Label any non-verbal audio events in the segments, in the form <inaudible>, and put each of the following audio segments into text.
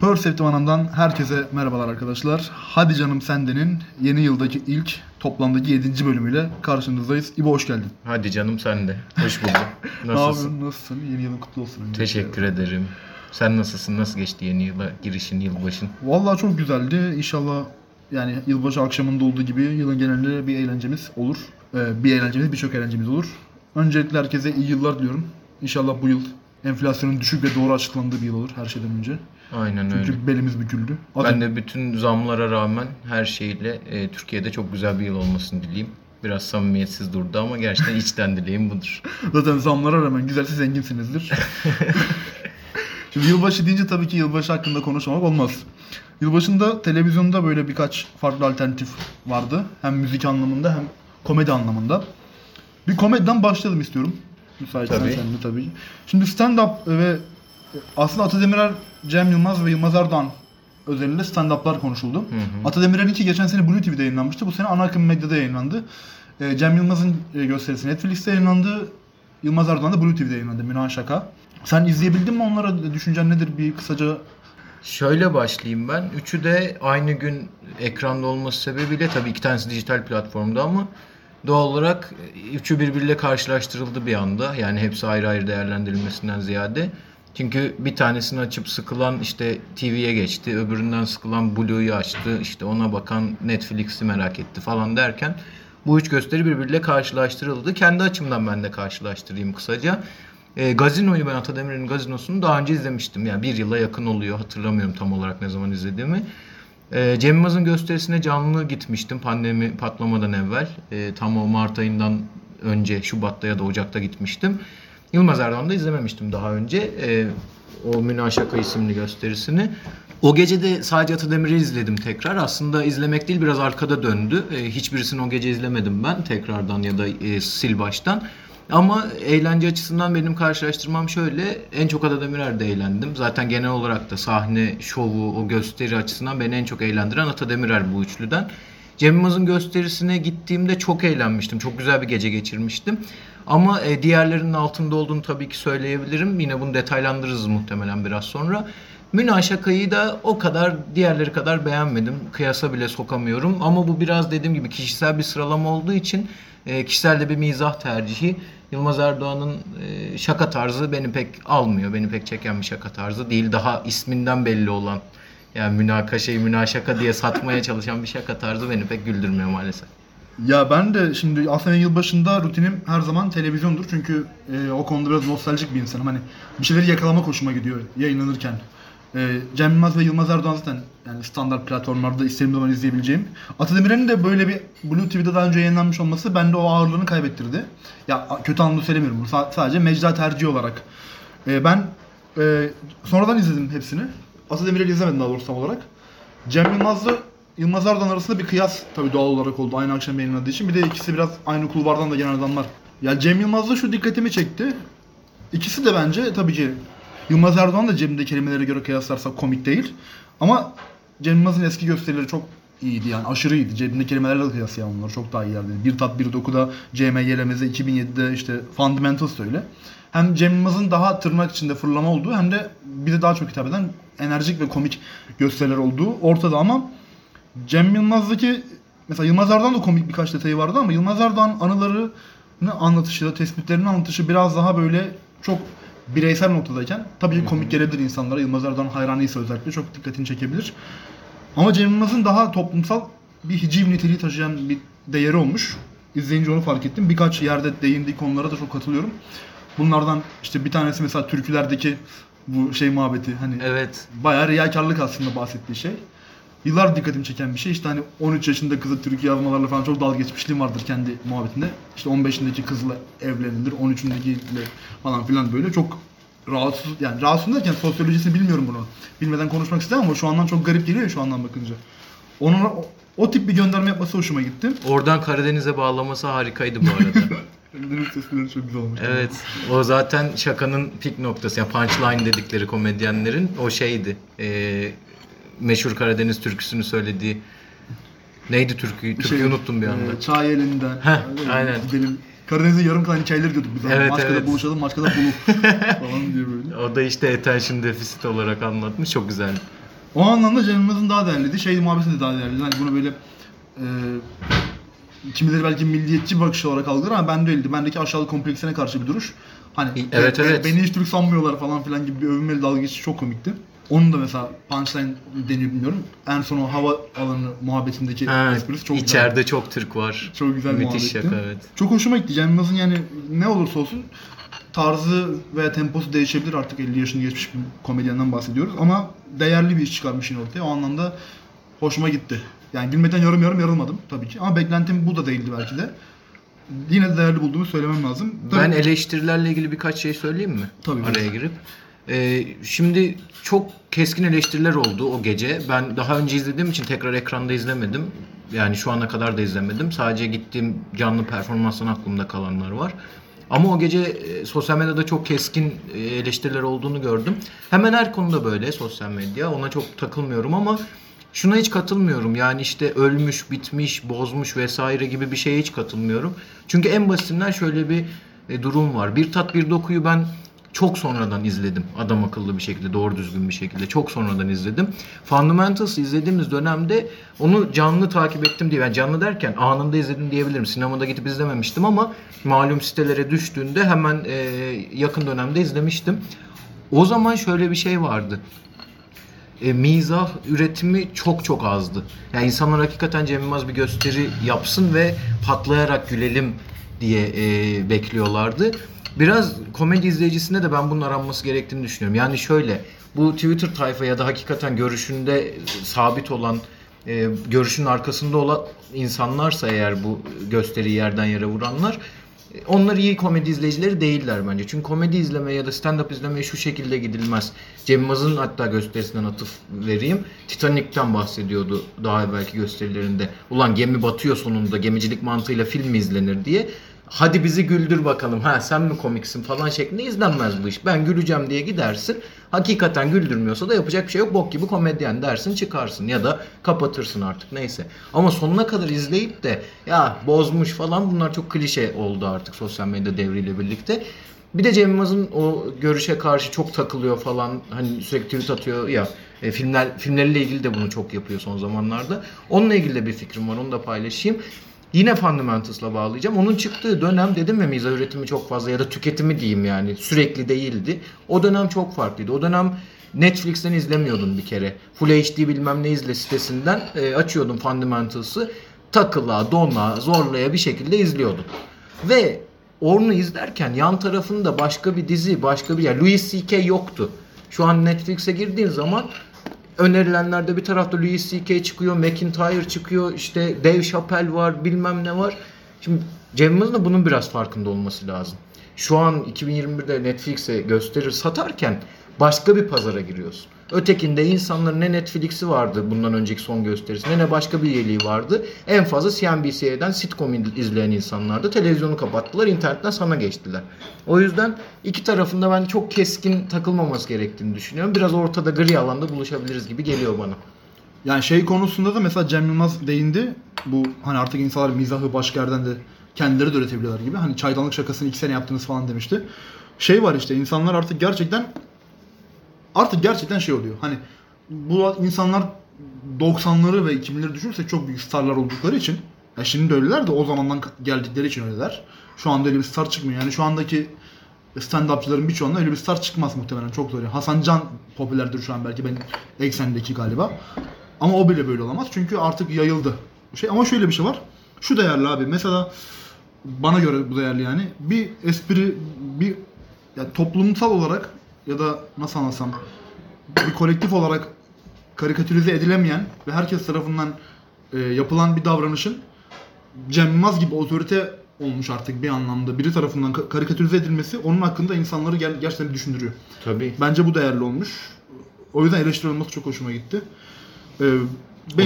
Perceptive Hanım'dan herkese merhabalar arkadaşlar. Hadi Canım Sende'nin yeni yıldaki ilk toplamdaki 7. bölümüyle karşınızdayız. İbo hoş geldin. Hadi canım sen de. Hoş bulduk. <laughs> Nasılsın? yapıyorsun? Nasılsın? Yeni yılın kutlu olsun. öncelikle. Teşekkür ederim. Sen nasılsın? Nasıl geçti yeni yıla girişin, yılbaşın? Vallahi çok güzeldi. İnşallah yani yılbaşı akşamında olduğu gibi yılın genelinde bir eğlencemiz olur. Ee, bir eğlencemiz, birçok eğlencemiz olur. Öncelikle herkese iyi yıllar diliyorum. İnşallah bu yıl enflasyonun düşük ve doğru açıklandığı bir yıl olur her şeyden önce. Aynen öyle. Çünkü belimiz büküldü. Ben de bütün zamlara rağmen her şeyle e, Türkiye'de çok güzel bir yıl olmasını dileyim. Biraz samimiyetsiz durdu ama gerçekten <laughs> içten dileğim budur. Zaten zamlara rağmen güzelse zenginsinizdir. <laughs> Şimdi yılbaşı deyince tabii ki yılbaşı hakkında konuşmamak olmaz. Yılbaşında televizyonda böyle birkaç farklı alternatif vardı. Hem müzik anlamında hem komedi anlamında. Bir komediden başlayalım istiyorum. Müsaitsen Tabii. sen de tabii. Şimdi stand-up ve aslında Atademirer, Cem Yılmaz ve Yılmaz Erdoğan özelinde stand-up'lar konuşuldu. Atademirer'inki geçen sene Blue TV'de yayınlanmıştı. Bu sene ana akım medyada yayınlandı. Ee, Cem Yılmaz'ın e, gösterisi Netflix'te yayınlandı. Yılmaz Erdoğan da Blue TV'de yayınlandı. Münah Şaka. Sen izleyebildin mi onlara? Düşüncen nedir? Bir kısaca Şöyle başlayayım ben. Üçü de aynı gün ekranda olması sebebiyle tabii iki tanesi dijital platformda ama doğal olarak e, üçü birbiriyle karşılaştırıldı bir anda. Yani hepsi ayrı ayrı değerlendirilmesinden ziyade. Çünkü bir tanesini açıp sıkılan işte TV'ye geçti, öbüründen sıkılan Blue'yu açtı, işte ona bakan Netflix'i merak etti falan derken bu üç gösteri birbiriyle karşılaştırıldı. Kendi açımdan ben de karşılaştırayım kısaca. E, Gazino'yu ben Atademir'in Gazino'sunu daha önce izlemiştim. Yani bir yıla yakın oluyor. Hatırlamıyorum tam olarak ne zaman izlediğimi. E, Cem Yılmaz'ın gösterisine canlı gitmiştim pandemi patlamadan evvel. E, tam o Mart ayından önce Şubat'ta ya da Ocak'ta gitmiştim. Yılmaz Erdoğan'da izlememiştim daha önce. E, o Münah Şaka isimli gösterisini. O gece de sadece Atademir'i izledim tekrar. Aslında izlemek değil biraz arkada döndü. E, hiçbirisini o gece izlemedim ben tekrardan ya da e, sil baştan. Ama eğlence açısından benim karşılaştırmam şöyle. En çok Atademirer'de eğlendim. Zaten genel olarak da sahne, şovu, o gösteri açısından beni en çok eğlendiren Atademirer bu üçlüden. Cem Yılmaz'ın gösterisine gittiğimde çok eğlenmiştim. Çok güzel bir gece geçirmiştim. Ama e, diğerlerinin altında olduğunu tabii ki söyleyebilirim. Yine bunu detaylandırırız muhtemelen biraz sonra. Münah Şaka'yı da o kadar diğerleri kadar beğenmedim. Kıyasa bile sokamıyorum. Ama bu biraz dediğim gibi kişisel bir sıralama olduğu için e, kişisel de bir mizah tercihi. Yılmaz Erdoğan'ın e, şaka tarzı beni pek almıyor. Beni pek çeken bir şaka tarzı değil. Daha isminden belli olan yani münakaşayı münakaşaka diye satmaya çalışan bir şaka tarzı beni pek güldürmüyor maalesef. Ya ben de şimdi aslında yılbaşında rutinim her zaman televizyondur. Çünkü e, o konuda biraz nostaljik bir insanım. Hani bir şeyleri yakalamak hoşuma gidiyor yayınlanırken. E, Cem Yılmaz ve Yılmaz Erdoğan zaten yani standart platformlarda istediğim zaman izleyebileceğim. Atademir'in de böyle bir Blue TV'de daha önce yayınlanmış olması bende o ağırlığını kaybettirdi. Ya kötü anlamda söylemiyorum bunu. Sa- sadece mecra tercihi olarak. E, ben e, sonradan izledim hepsini. Atademir'i izlemedim daha doğrusu tam olarak. Cem Yılmaz'la Yılmaz Erdoğan arasında bir kıyas tabii doğal olarak oldu aynı akşam yayınladığı için. Bir de ikisi biraz aynı kulvardan da gelen adamlar. Ya Cem Yılmaz'da şu dikkatimi çekti. İkisi de bence tabii ki Yılmaz Erdoğan da Cem'de kelimelere göre kıyaslarsak komik değil. Ama Cem Yılmaz'ın eski gösterileri çok iyiydi yani aşırı iyiydi. Cebinde kelimelerle de kıyaslayalım onları çok daha iyilerdi. Bir tat bir dokuda CM Yelemez'e 2007'de işte Fundamentals da öyle. Hem Cem Yılmaz'ın daha tırnak içinde fırlama olduğu hem de bize daha çok hitap eden enerjik ve komik gösteriler olduğu ortada ama Cem Yılmaz'daki mesela Yılmaz Erdoğan da komik birkaç detayı vardı ama Yılmaz Erdoğan anılarını anlatışı, tespitlerini anlatışı biraz daha böyle çok bireysel noktadayken tabii ki komik gelebilir insanlara. Yılmaz Erdoğan hayranıysa özellikle çok dikkatini çekebilir. Ama Cem Yılmaz'ın daha toplumsal bir hiciv niteliği taşıyan bir değeri olmuş. İzleyince onu fark ettim. Birkaç yerde değindiği konulara da çok katılıyorum. Bunlardan işte bir tanesi mesela türkülerdeki bu şey muhabbeti hani Evet. bayağı riyakarlık aslında bahsettiği şey. Yıllar dikkatimi çeken bir şey. İşte hani 13 yaşında kızı türkü yazmalarla falan çok dalga geçmişliğim vardır kendi muhabbetinde. İşte 15'indeki kızla evlenilir, 13'ündekiyle falan filan böyle çok rahatsız yani rahatsız derken sosyolojisini bilmiyorum bunu. Bilmeden konuşmak istemem ama şu andan çok garip geliyor ya şu andan bakınca. Onun o, o tip bir gönderme yapması hoşuma gitti. Oradan Karadeniz'e bağlaması harikaydı bu arada. <laughs> Sesleri çok güzel olmuş. Evet. O zaten şakanın pik noktası. Yani punchline dedikleri komedyenlerin o şeydi. Ee, meşhur Karadeniz türküsünü söylediği neydi türküyü? Türküyü unuttum bir anda. E, çay elinden. Heh, Öyle aynen. Gidelim. Karadeniz'in yarım kalan hikayeleri diyorduk biz. Evet, Maçka'da evet. buluşalım, Maçka'da bulup <laughs> falan diye böyle. O da işte attention deficit olarak anlatmış. Çok güzel. O anlamda Cem daha değerliydi. Şey muhabbeti de daha değerliydi. Hani bunu böyle e, kimileri belki milliyetçi bakış olarak algılar ama ben de öyleydi. Bendeki aşağılık kompleksine karşı bir duruş. Hani Evet, be- be- evet. beni hiç Türk sanmıyorlar falan filan gibi bir övünmeli dalga geçişi çok komikti. Onun da mesela punchline deniyor bilmiyorum. En son o hava alanı muhabbetindeki Ha, esprisi çok güzel. içeride çok Türk var. Çok güzel Müthiş muhabbetti. şaka evet. Çok hoşuma gitti. Cem Yılmaz'ın yani ne olursa olsun tarzı veya temposu değişebilir artık 50 yaşını geçmiş bir komedyenden bahsediyoruz ama değerli bir iş çıkarmış yine ortaya. O anlamda hoşuma gitti. Yani gülmekten yarım yarım yarılmadım tabii ki ama beklentim bu da değildi belki de. Yine de değerli bulduğumu söylemem lazım. Tabii- Ben eleştirilerle ilgili birkaç şey söyleyeyim mi? Tabii. Araya girip. Ee, şimdi çok keskin eleştiriler oldu o gece. Ben daha önce izlediğim için tekrar ekranda izlemedim. Yani şu ana kadar da izlemedim. Sadece gittiğim canlı performanstan aklımda kalanlar var. Ama o gece e, sosyal medyada çok keskin e, eleştiriler olduğunu gördüm. Hemen her konuda böyle sosyal medya. Ona çok takılmıyorum ama şuna hiç katılmıyorum. Yani işte ölmüş, bitmiş, bozmuş vesaire gibi bir şeye hiç katılmıyorum. Çünkü en basitinden şöyle bir e, durum var. Bir tat bir dokuyu ben çok sonradan izledim. Adam akıllı bir şekilde, doğru düzgün bir şekilde çok sonradan izledim. Fundamentals izlediğimiz dönemde onu canlı takip ettim diye. Yani canlı derken anında izledim diyebilirim. Sinemada gidip izlememiştim ama malum sitelere düştüğünde hemen e, yakın dönemde izlemiştim. O zaman şöyle bir şey vardı e, mizah üretimi çok çok azdı. Yani insanlar hakikaten Cem Yılmaz bir gösteri yapsın ve patlayarak gülelim diye e, bekliyorlardı. Biraz komedi izleyicisinde de ben bunun aranması gerektiğini düşünüyorum. Yani şöyle bu Twitter tayfa ya da hakikaten görüşünde sabit olan e, görüşün arkasında olan insanlarsa eğer bu gösteriyi yerden yere vuranlar e, onlar iyi komedi izleyicileri değiller bence. Çünkü komedi izlemeye ya da stand-up izlemeye şu şekilde gidilmez. Cem Yılmaz'ın hatta gösterisinden atıf vereyim. Titanic'ten bahsediyordu daha evvelki gösterilerinde. Ulan gemi batıyor sonunda gemicilik mantığıyla film mi izlenir diye. Hadi bizi güldür bakalım. Ha sen mi komiksin falan şeklinde izlenmez bu iş. Ben güleceğim diye gidersin. Hakikaten güldürmüyorsa da yapacak bir şey yok. Bok gibi komedyen dersin çıkarsın ya da kapatırsın artık neyse. Ama sonuna kadar izleyip de ya bozmuş falan bunlar çok klişe oldu artık sosyal medya devriyle birlikte. Bir de Cem Yılmaz'ın o görüşe karşı çok takılıyor falan hani sürekli tweet atıyor ya e, filmler filmleriyle ilgili de bunu çok yapıyor son zamanlarda. Onunla ilgili de bir fikrim var onu da paylaşayım. Yine Fundamentals'la bağlayacağım. Onun çıktığı dönem dedim ya mizah üretimi çok fazla ya da tüketimi diyeyim yani sürekli değildi. O dönem çok farklıydı. O dönem Netflix'ten izlemiyordun bir kere. Full HD bilmem ne izle sitesinden e, açıyordun Fundamentals'ı. Takıla, dona, zorlaya bir şekilde izliyordun. Ve onu izlerken yan tarafında başka bir dizi, başka bir yer. Louis C.K. yoktu. Şu an Netflix'e girdiğin zaman önerilenlerde bir tarafta Louis C.K. çıkıyor, McIntyre çıkıyor, işte Dave Chappelle var, bilmem ne var. Şimdi Cem Yılmaz'ın da bunun biraz farkında olması lazım. Şu an 2021'de Netflix'e gösterir satarken başka bir pazara giriyorsun. Ötekinde insanların ne Netflix'i vardı bundan önceki son gösterisinde ne başka bir üyeliği vardı. En fazla CNBC'den sitcom izleyen insanlardı. Televizyonu kapattılar, internetten sana geçtiler. O yüzden iki tarafında ben çok keskin takılmaması gerektiğini düşünüyorum. Biraz ortada gri alanda buluşabiliriz gibi geliyor bana. Yani şey konusunda da mesela Cem Yılmaz değindi. Bu hani artık insanlar mizahı başka yerden de kendileri de üretebiliyorlar gibi. Hani çaydanlık şakasını iki sene yaptınız falan demişti. Şey var işte insanlar artık gerçekten artık gerçekten şey oluyor. Hani bu insanlar 90'ları ve 2000'leri düşünürse çok büyük starlar oldukları için ya şimdi de öyleler de o zamandan geldikleri için öyleler. Şu anda öyle bir star çıkmıyor. Yani şu andaki stand-upçıların birçoğunda öyle bir star çıkmaz muhtemelen. Çok zor. Yani Hasan Can popülerdir şu an belki benim eksendeki galiba. Ama o bile böyle olamaz. Çünkü artık yayıldı. Şey ama şöyle bir şey var. Şu değerli abi. Mesela bana göre bu değerli yani. Bir espri bir ya toplumsal olarak ya da nasıl anlatsam bir kolektif olarak karikatürize edilemeyen ve herkes tarafından e, yapılan bir davranışın Cem Yılmaz gibi otorite olmuş artık bir anlamda biri tarafından ka- karikatürize edilmesi onun hakkında insanları ger- gerçekten düşündürüyor. Tabii. Bence bu değerli olmuş. O yüzden eleştiri olması çok hoşuma gitti. Ee,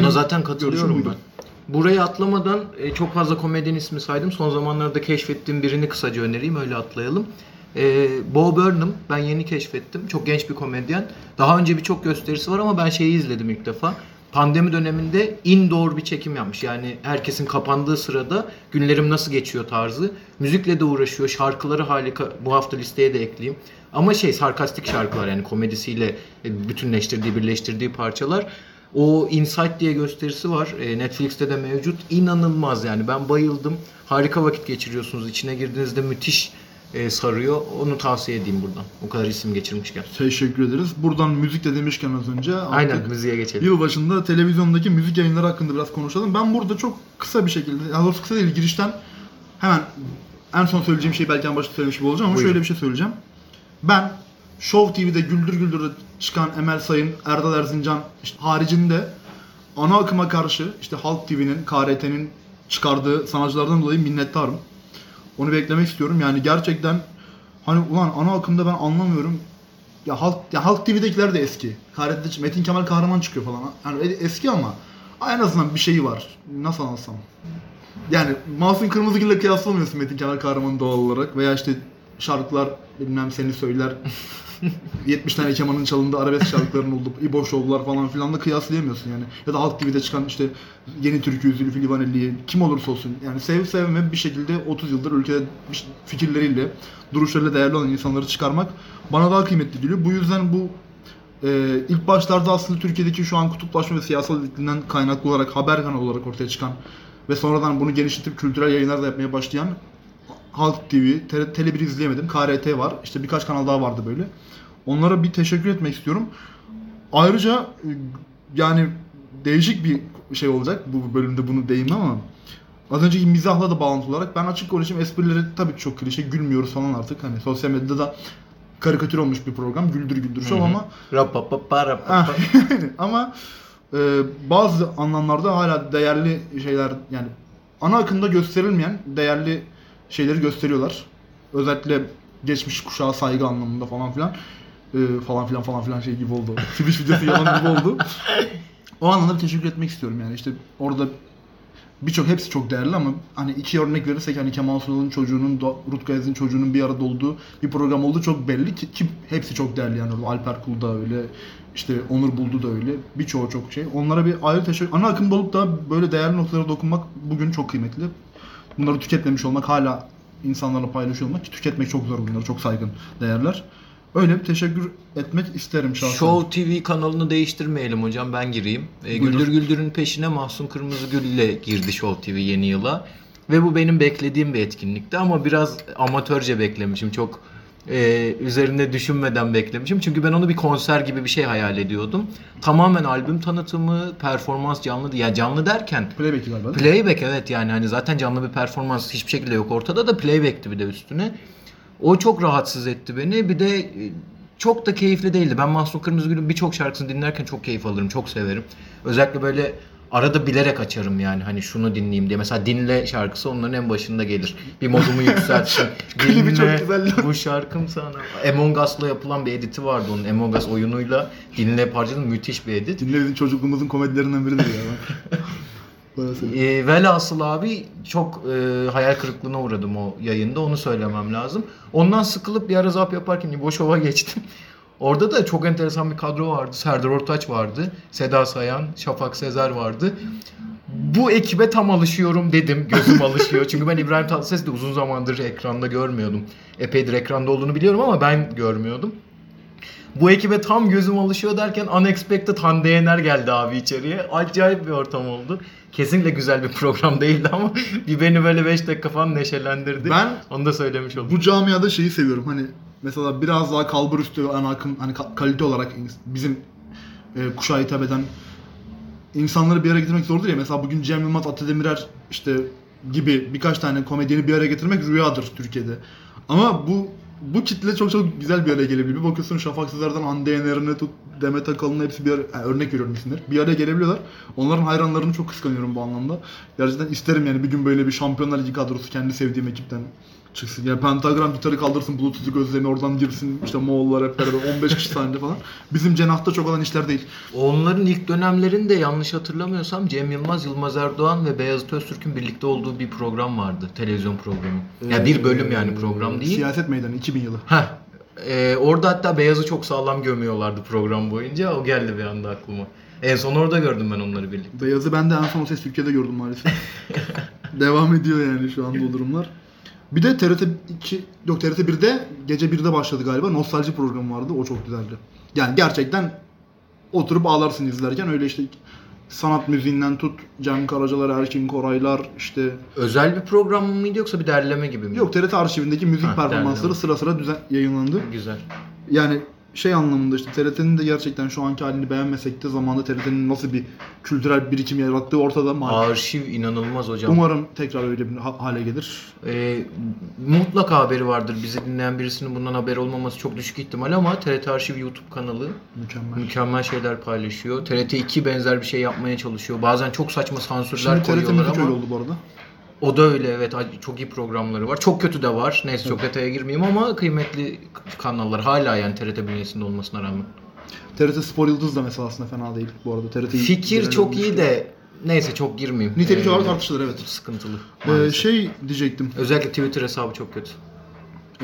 Ona zaten katılıyorum ben. Burayı atlamadan e, çok fazla komedyen ismi saydım. Son zamanlarda keşfettiğim birini kısaca önereyim öyle atlayalım. E, Bo Burnham ben yeni keşfettim. Çok genç bir komedyen. Daha önce birçok gösterisi var ama ben şeyi izledim ilk defa. Pandemi döneminde indoor bir çekim yapmış. Yani herkesin kapandığı sırada günlerim nasıl geçiyor tarzı. Müzikle de uğraşıyor. Şarkıları harika. Bu hafta listeye de ekleyeyim. Ama şey sarkastik şarkılar yani komedisiyle e, bütünleştirdiği, birleştirdiği parçalar. O Insight diye gösterisi var. E, Netflix'te de mevcut. İnanılmaz yani. Ben bayıldım. Harika vakit geçiriyorsunuz. İçine girdiğinizde müthiş e, sarıyor. Onu tavsiye edeyim buradan. O kadar isim geçirmişken. Teşekkür ederiz. Buradan müzik de demişken az önce artık Aynen müziğe geçelim. Yılbaşında televizyondaki müzik yayınları hakkında biraz konuşalım. Ben burada çok kısa bir şekilde, daha doğrusu kısa değil girişten hemen en son söyleyeceğim şeyi belki en başta söylemiş gibi olacağım ama Buyurun. şöyle bir şey söyleyeceğim. Ben Show TV'de Güldür Güldür'de çıkan Emel Sayın, Erdal Erzincan işte haricinde ana akıma karşı işte Halk TV'nin, KRT'nin çıkardığı sanatçılardan dolayı minnettarım. Onu beklemek istiyorum. Yani gerçekten hani ulan ana akımda ben anlamıyorum. Ya Halk ya Halk TV'dekiler de eski. KRT'de Metin Kemal Kahraman çıkıyor falan. Yani e- eski ama en azından bir şeyi var. Nasıl anlatsam? Yani Masum Kırmızıgül'le kıyaslamıyorsun Metin Kemal Kahraman'ı doğal olarak veya işte şarkılar bilmem seni söyler <laughs> 70 tane kemanın çalındığı arabesk şarkıların olduğu İbo şovlar falan filan da kıyaslayamıyorsun yani. Ya da Halk TV'de çıkan işte yeni türkü Zülfü Livaneli'yi kim olursa olsun yani sevip sevmeme bir şekilde 30 yıldır ülkede fikirleriyle, duruşlarıyla değerli olan insanları çıkarmak bana daha kıymetli geliyor. Bu yüzden bu e, ilk başlarda aslında Türkiye'deki şu an kutuplaşma ve siyasal iklimden kaynaklı olarak haber kanalı olarak ortaya çıkan ve sonradan bunu genişletip kültürel yayınlar da yapmaya başlayan Halk TV, Tele, Tele1 izleyemedim. KRT var. İşte birkaç kanal daha vardı böyle. Onlara bir teşekkür etmek istiyorum. Ayrıca e, yani değişik bir şey olacak bu bölümde bunu değinmem ama az önceki mizahla da bağlantılı olarak ben açık konuşayım esprileri tabii çok klişe gülmüyoruz falan artık hani sosyal medyada da karikatür olmuş bir program güldür güldür hı. ama <laughs> ama e, bazı anlamlarda hala değerli şeyler yani ana akımda gösterilmeyen değerli şeyleri gösteriyorlar. Özellikle geçmiş kuşağa saygı anlamında falan filan. E, falan filan falan filan şey gibi oldu. <laughs> Twitch videosu yalan gibi oldu. O anlamda bir teşekkür etmek istiyorum yani işte orada birçok hepsi çok değerli ama hani iki örnek verirsek hani Kemal Sunal'ın çocuğunun, Rutkay Yaz'ın çocuğunun bir arada olduğu bir program olduğu çok belli ki, ki hepsi çok değerli yani Alper Kul da öyle işte Onur Buldu da öyle birçoğu çok şey. Onlara bir ayrı teşekkür ana akımda olup da böyle değerli noktalara dokunmak bugün çok kıymetli. Bunları tüketmemiş olmak hala insanlarla paylaşıyor olmak ki tüketmek çok zor bunlar çok saygın değerler. Öyle bir teşekkür etmek isterim şahsen. Show TV kanalını değiştirmeyelim hocam ben gireyim. E. Güldür Güldür'ün peşine Mahsun Kırmızıgül ile girdi Show TV yeni yıla. Ve bu benim beklediğim bir etkinlikti ama biraz amatörce beklemişim. Çok e, üzerinde düşünmeden beklemişim. Çünkü ben onu bir konser gibi bir şey hayal ediyordum. Tamamen albüm tanıtımı, performans canlı. Yani canlı derken Playback galiba. Playback evet yani hani zaten canlı bir performans hiçbir şekilde yok ortada da playback'ti bir de üstüne. O çok rahatsız etti beni. Bir de e, çok da keyifli değildi. Ben Mahsun Kırmızıgül'ün birçok şarkısını dinlerken çok keyif alırım, çok severim. Özellikle böyle arada bilerek açarım yani hani şunu dinleyeyim diye. Mesela Dinle şarkısı onların en başında gelir. Bir modumu yükseltsin. <laughs> Klibi çok güzel. Bu şarkım sana. Among Us'la yapılan bir editi vardı onun. Among Us oyunuyla Dinle parçanın müthiş bir edit. Dinle bizim çocukluğumuzun komedilerinden biridir ya. <laughs> E, velhasıl abi çok e, hayal kırıklığına uğradım o yayında onu söylemem lazım. Ondan sıkılıp bir ara zap yaparken İbo Show'a geçtim. Orada da çok enteresan bir kadro vardı. Serdar Ortaç vardı. Seda Sayan, Şafak Sezer vardı. Bu ekibe tam alışıyorum dedim. Gözüm alışıyor. Çünkü ben İbrahim Tatlıses'i de uzun zamandır ekranda görmüyordum. Epeydir ekranda olduğunu biliyorum ama ben görmüyordum. Bu ekibe tam gözüm alışıyor derken unexpected Hande Yener geldi abi içeriye. Acayip bir ortam oldu. Kesinlikle güzel bir program değildi ama bir beni böyle 5 dakika falan neşelendirdi. Ben Onu da söylemiş oldum. bu camiada şeyi seviyorum hani mesela biraz daha kalbur üstü ana akım hani ka- kalite olarak bizim e, kuşağa hitap eden insanları bir araya getirmek zordur ya mesela bugün Cem Yılmaz, Ata Demirer işte gibi birkaç tane komedyeni bir araya getirmek rüyadır Türkiye'de. Ama bu bu kitle çok çok güzel bir araya gelebiliyor. Bir bakıyorsun Şafak Sezer'den Hande Yener'ine tut Demet Akalın'a hepsi bir araya, yani örnek veriyorum isimler. Bir araya gelebiliyorlar. Onların hayranlarını çok kıskanıyorum bu anlamda. Gerçekten isterim yani bir gün böyle bir Şampiyonlar Ligi kadrosu kendi sevdiğim ekipten çıksın. Yani Pentagram gitarı kaldırsın, Bluetooth'u gözlerini oradan girsin. işte Moğollar hep beraber 15 kişi sahnede falan. Bizim cenahta çok olan işler değil. Onların ilk dönemlerinde yanlış hatırlamıyorsam Cem Yılmaz, Yılmaz Erdoğan ve Beyazıt Öztürk'ün birlikte olduğu bir program vardı. Televizyon programı. Ya bir bölüm yani program değil. Siyaset Meydanı 2000 yılı. Heh. Ee, orada hatta Beyaz'ı çok sağlam gömüyorlardı program boyunca. O geldi bir anda aklıma. En son orada gördüm ben onları birlikte. Beyazı ben de en son ses Türkiye'de gördüm maalesef. <laughs> Devam ediyor yani şu anda o durumlar. Bir de TRT 2 yok TRT 1'de gece 1'de başladı galiba. Nostalji programı vardı. O çok güzeldi. Yani gerçekten oturup ağlarsın izlerken öyle işte sanat müziğinden tut Cem Karacalar, Erkin Koraylar işte Özel bir program mıydı yoksa bir derleme gibi mi? yok TRT arşivindeki müzik Ha, performansları derleme. sıra sıra düzen yayınlandı. Güzel. Yani şey anlamında işte TRT'nin de gerçekten şu anki halini beğenmesek de zamanında TRT'nin nasıl bir kültürel birikim yarattığı ortada maalesef. Arşiv inanılmaz hocam. Umarım tekrar öyle bir ha- hale gelir. Ee, mutlaka haberi vardır. Bizi dinleyen birisinin bundan haberi olmaması çok düşük ihtimal ama TRT Arşiv YouTube kanalı Mükemmel. mükemmel şeyler paylaşıyor. TRT 2 benzer bir şey yapmaya çalışıyor. Bazen çok saçma sansürler Şimdi TRT koyuyorlar ama oldu bu arada. O da öyle evet. Çok iyi programları var. Çok kötü de var. Neyse çok detaya girmeyeyim ama kıymetli kanallar hala yani TRT bünyesinde olmasına rağmen. TRT Spor Yıldız da mesela aslında fena değil bu arada. TRT Fikir çok iyi de neyse çok girmeyeyim. Nitelik Ee, olarak tartışılır evet. Sıkıntılı. Ee, maalesef. şey diyecektim. Özellikle Twitter hesabı çok kötü.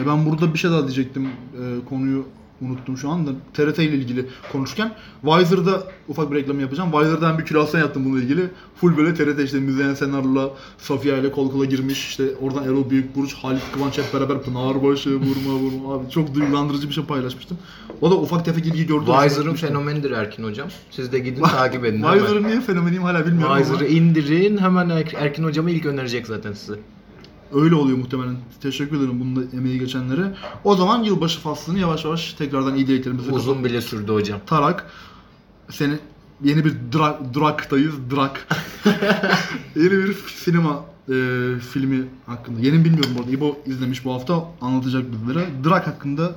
E ben burada bir şey daha diyecektim. E, konuyu unuttum şu anda. TRT ile ilgili konuşurken. Wiser'da ufak bir reklam yapacağım. Wiser'dan bir külasyon yaptım bununla ilgili. Full böyle TRT işte Müzeyyen Senar'la Safiye ile kol kola girmiş. İşte oradan Erol Büyükburç, Halit Kıvanç hep beraber Pınarbaşı, vurma vurma abi. Çok duygulandırıcı bir şey paylaşmıştım. O da ufak tefek ilgi gördü. Wiser'ın fenomenidir Erkin hocam. Siz de gidin takip edin. <laughs> Wiser'ın niye fenomeniyim hala bilmiyorum. Wiser'ı indirin hemen Er- Erkin hocama ilk önerecek zaten size. Öyle oluyor muhtemelen. Teşekkür ederim bunda emeği geçenlere. O zaman yılbaşı faslını yavaş yavaş tekrardan iyi dileklerimizi Uzun bile sürdü hocam. Tarak seni yeni bir drak, duraktayız. <laughs> Drak. yeni bir sinema e, filmi hakkında. Yeni bilmiyorum bu arada. İbo izlemiş bu hafta anlatacak bizlere. Drak hakkında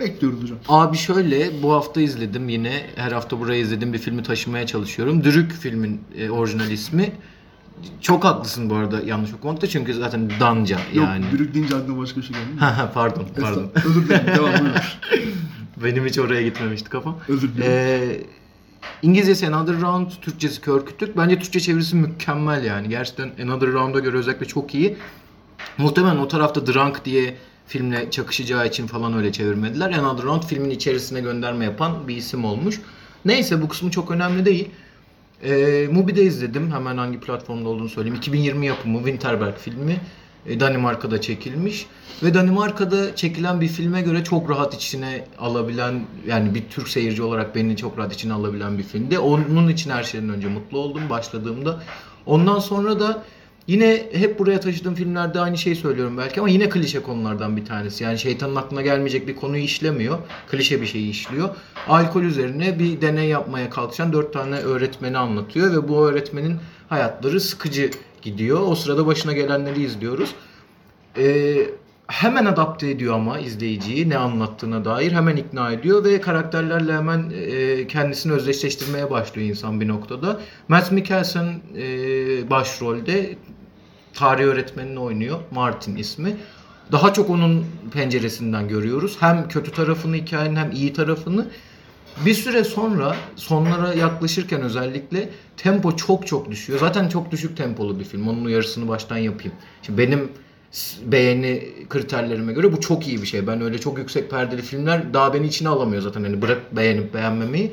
bekliyoruz hocam. Abi şöyle bu hafta izledim yine her hafta buraya izlediğim bir filmi taşımaya çalışıyorum. Dürük filmin e, orijinal ismi. Çok haklısın bu arada yanlış okumakta çünkü zaten Danca yani. Yok, bürük deyince aklına başka şey geldi. Ha ha pardon pardon. Özür dilerim. Devam buyurun. <laughs> Benim hiç oraya gitmemişti kafam. Özür dilerim. Ee, İngilizcesi Another Round, Türkçesi Kör Kütük. Bence Türkçe çevirisi mükemmel yani. Gerçekten Another Round'a göre özellikle çok iyi. Muhtemelen o tarafta Drunk diye filmle çakışacağı için falan öyle çevirmediler. Another Round filmin içerisine gönderme yapan bir isim olmuş. Neyse bu kısmı çok önemli değil. Ee, Mubi'de izledim. Hemen hangi platformda olduğunu söyleyeyim. 2020 yapımı Winterberg filmi. E, Danimarka'da çekilmiş. Ve Danimarka'da çekilen bir filme göre çok rahat içine alabilen, yani bir Türk seyirci olarak beni çok rahat içine alabilen bir filmdi. Onun için her şeyden önce mutlu oldum başladığımda. Ondan sonra da yine hep buraya taşıdığım filmlerde aynı şeyi söylüyorum belki ama yine klişe konulardan bir tanesi. Yani şeytanın aklına gelmeyecek bir konuyu işlemiyor. Klişe bir şeyi işliyor. Alkol üzerine bir deney yapmaya kalkışan dört tane öğretmeni anlatıyor ve bu öğretmenin hayatları sıkıcı gidiyor. O sırada başına gelenleri izliyoruz. Ee, hemen adapte ediyor ama izleyiciyi ne anlattığına dair hemen ikna ediyor ve karakterlerle hemen e, kendisini özdeşleştirmeye başlıyor insan bir noktada. Matt Mikkelsen e, başrolde tarih öğretmenini oynuyor. Martin ismi. Daha çok onun penceresinden görüyoruz. Hem kötü tarafını hikayenin hem iyi tarafını. Bir süre sonra sonlara yaklaşırken özellikle tempo çok çok düşüyor. Zaten çok düşük tempolu bir film. Onun uyarısını baştan yapayım. Şimdi benim beğeni kriterlerime göre bu çok iyi bir şey. Ben öyle çok yüksek perdeli filmler daha beni içine alamıyor zaten. Hani bırak beğenip beğenmemeyi.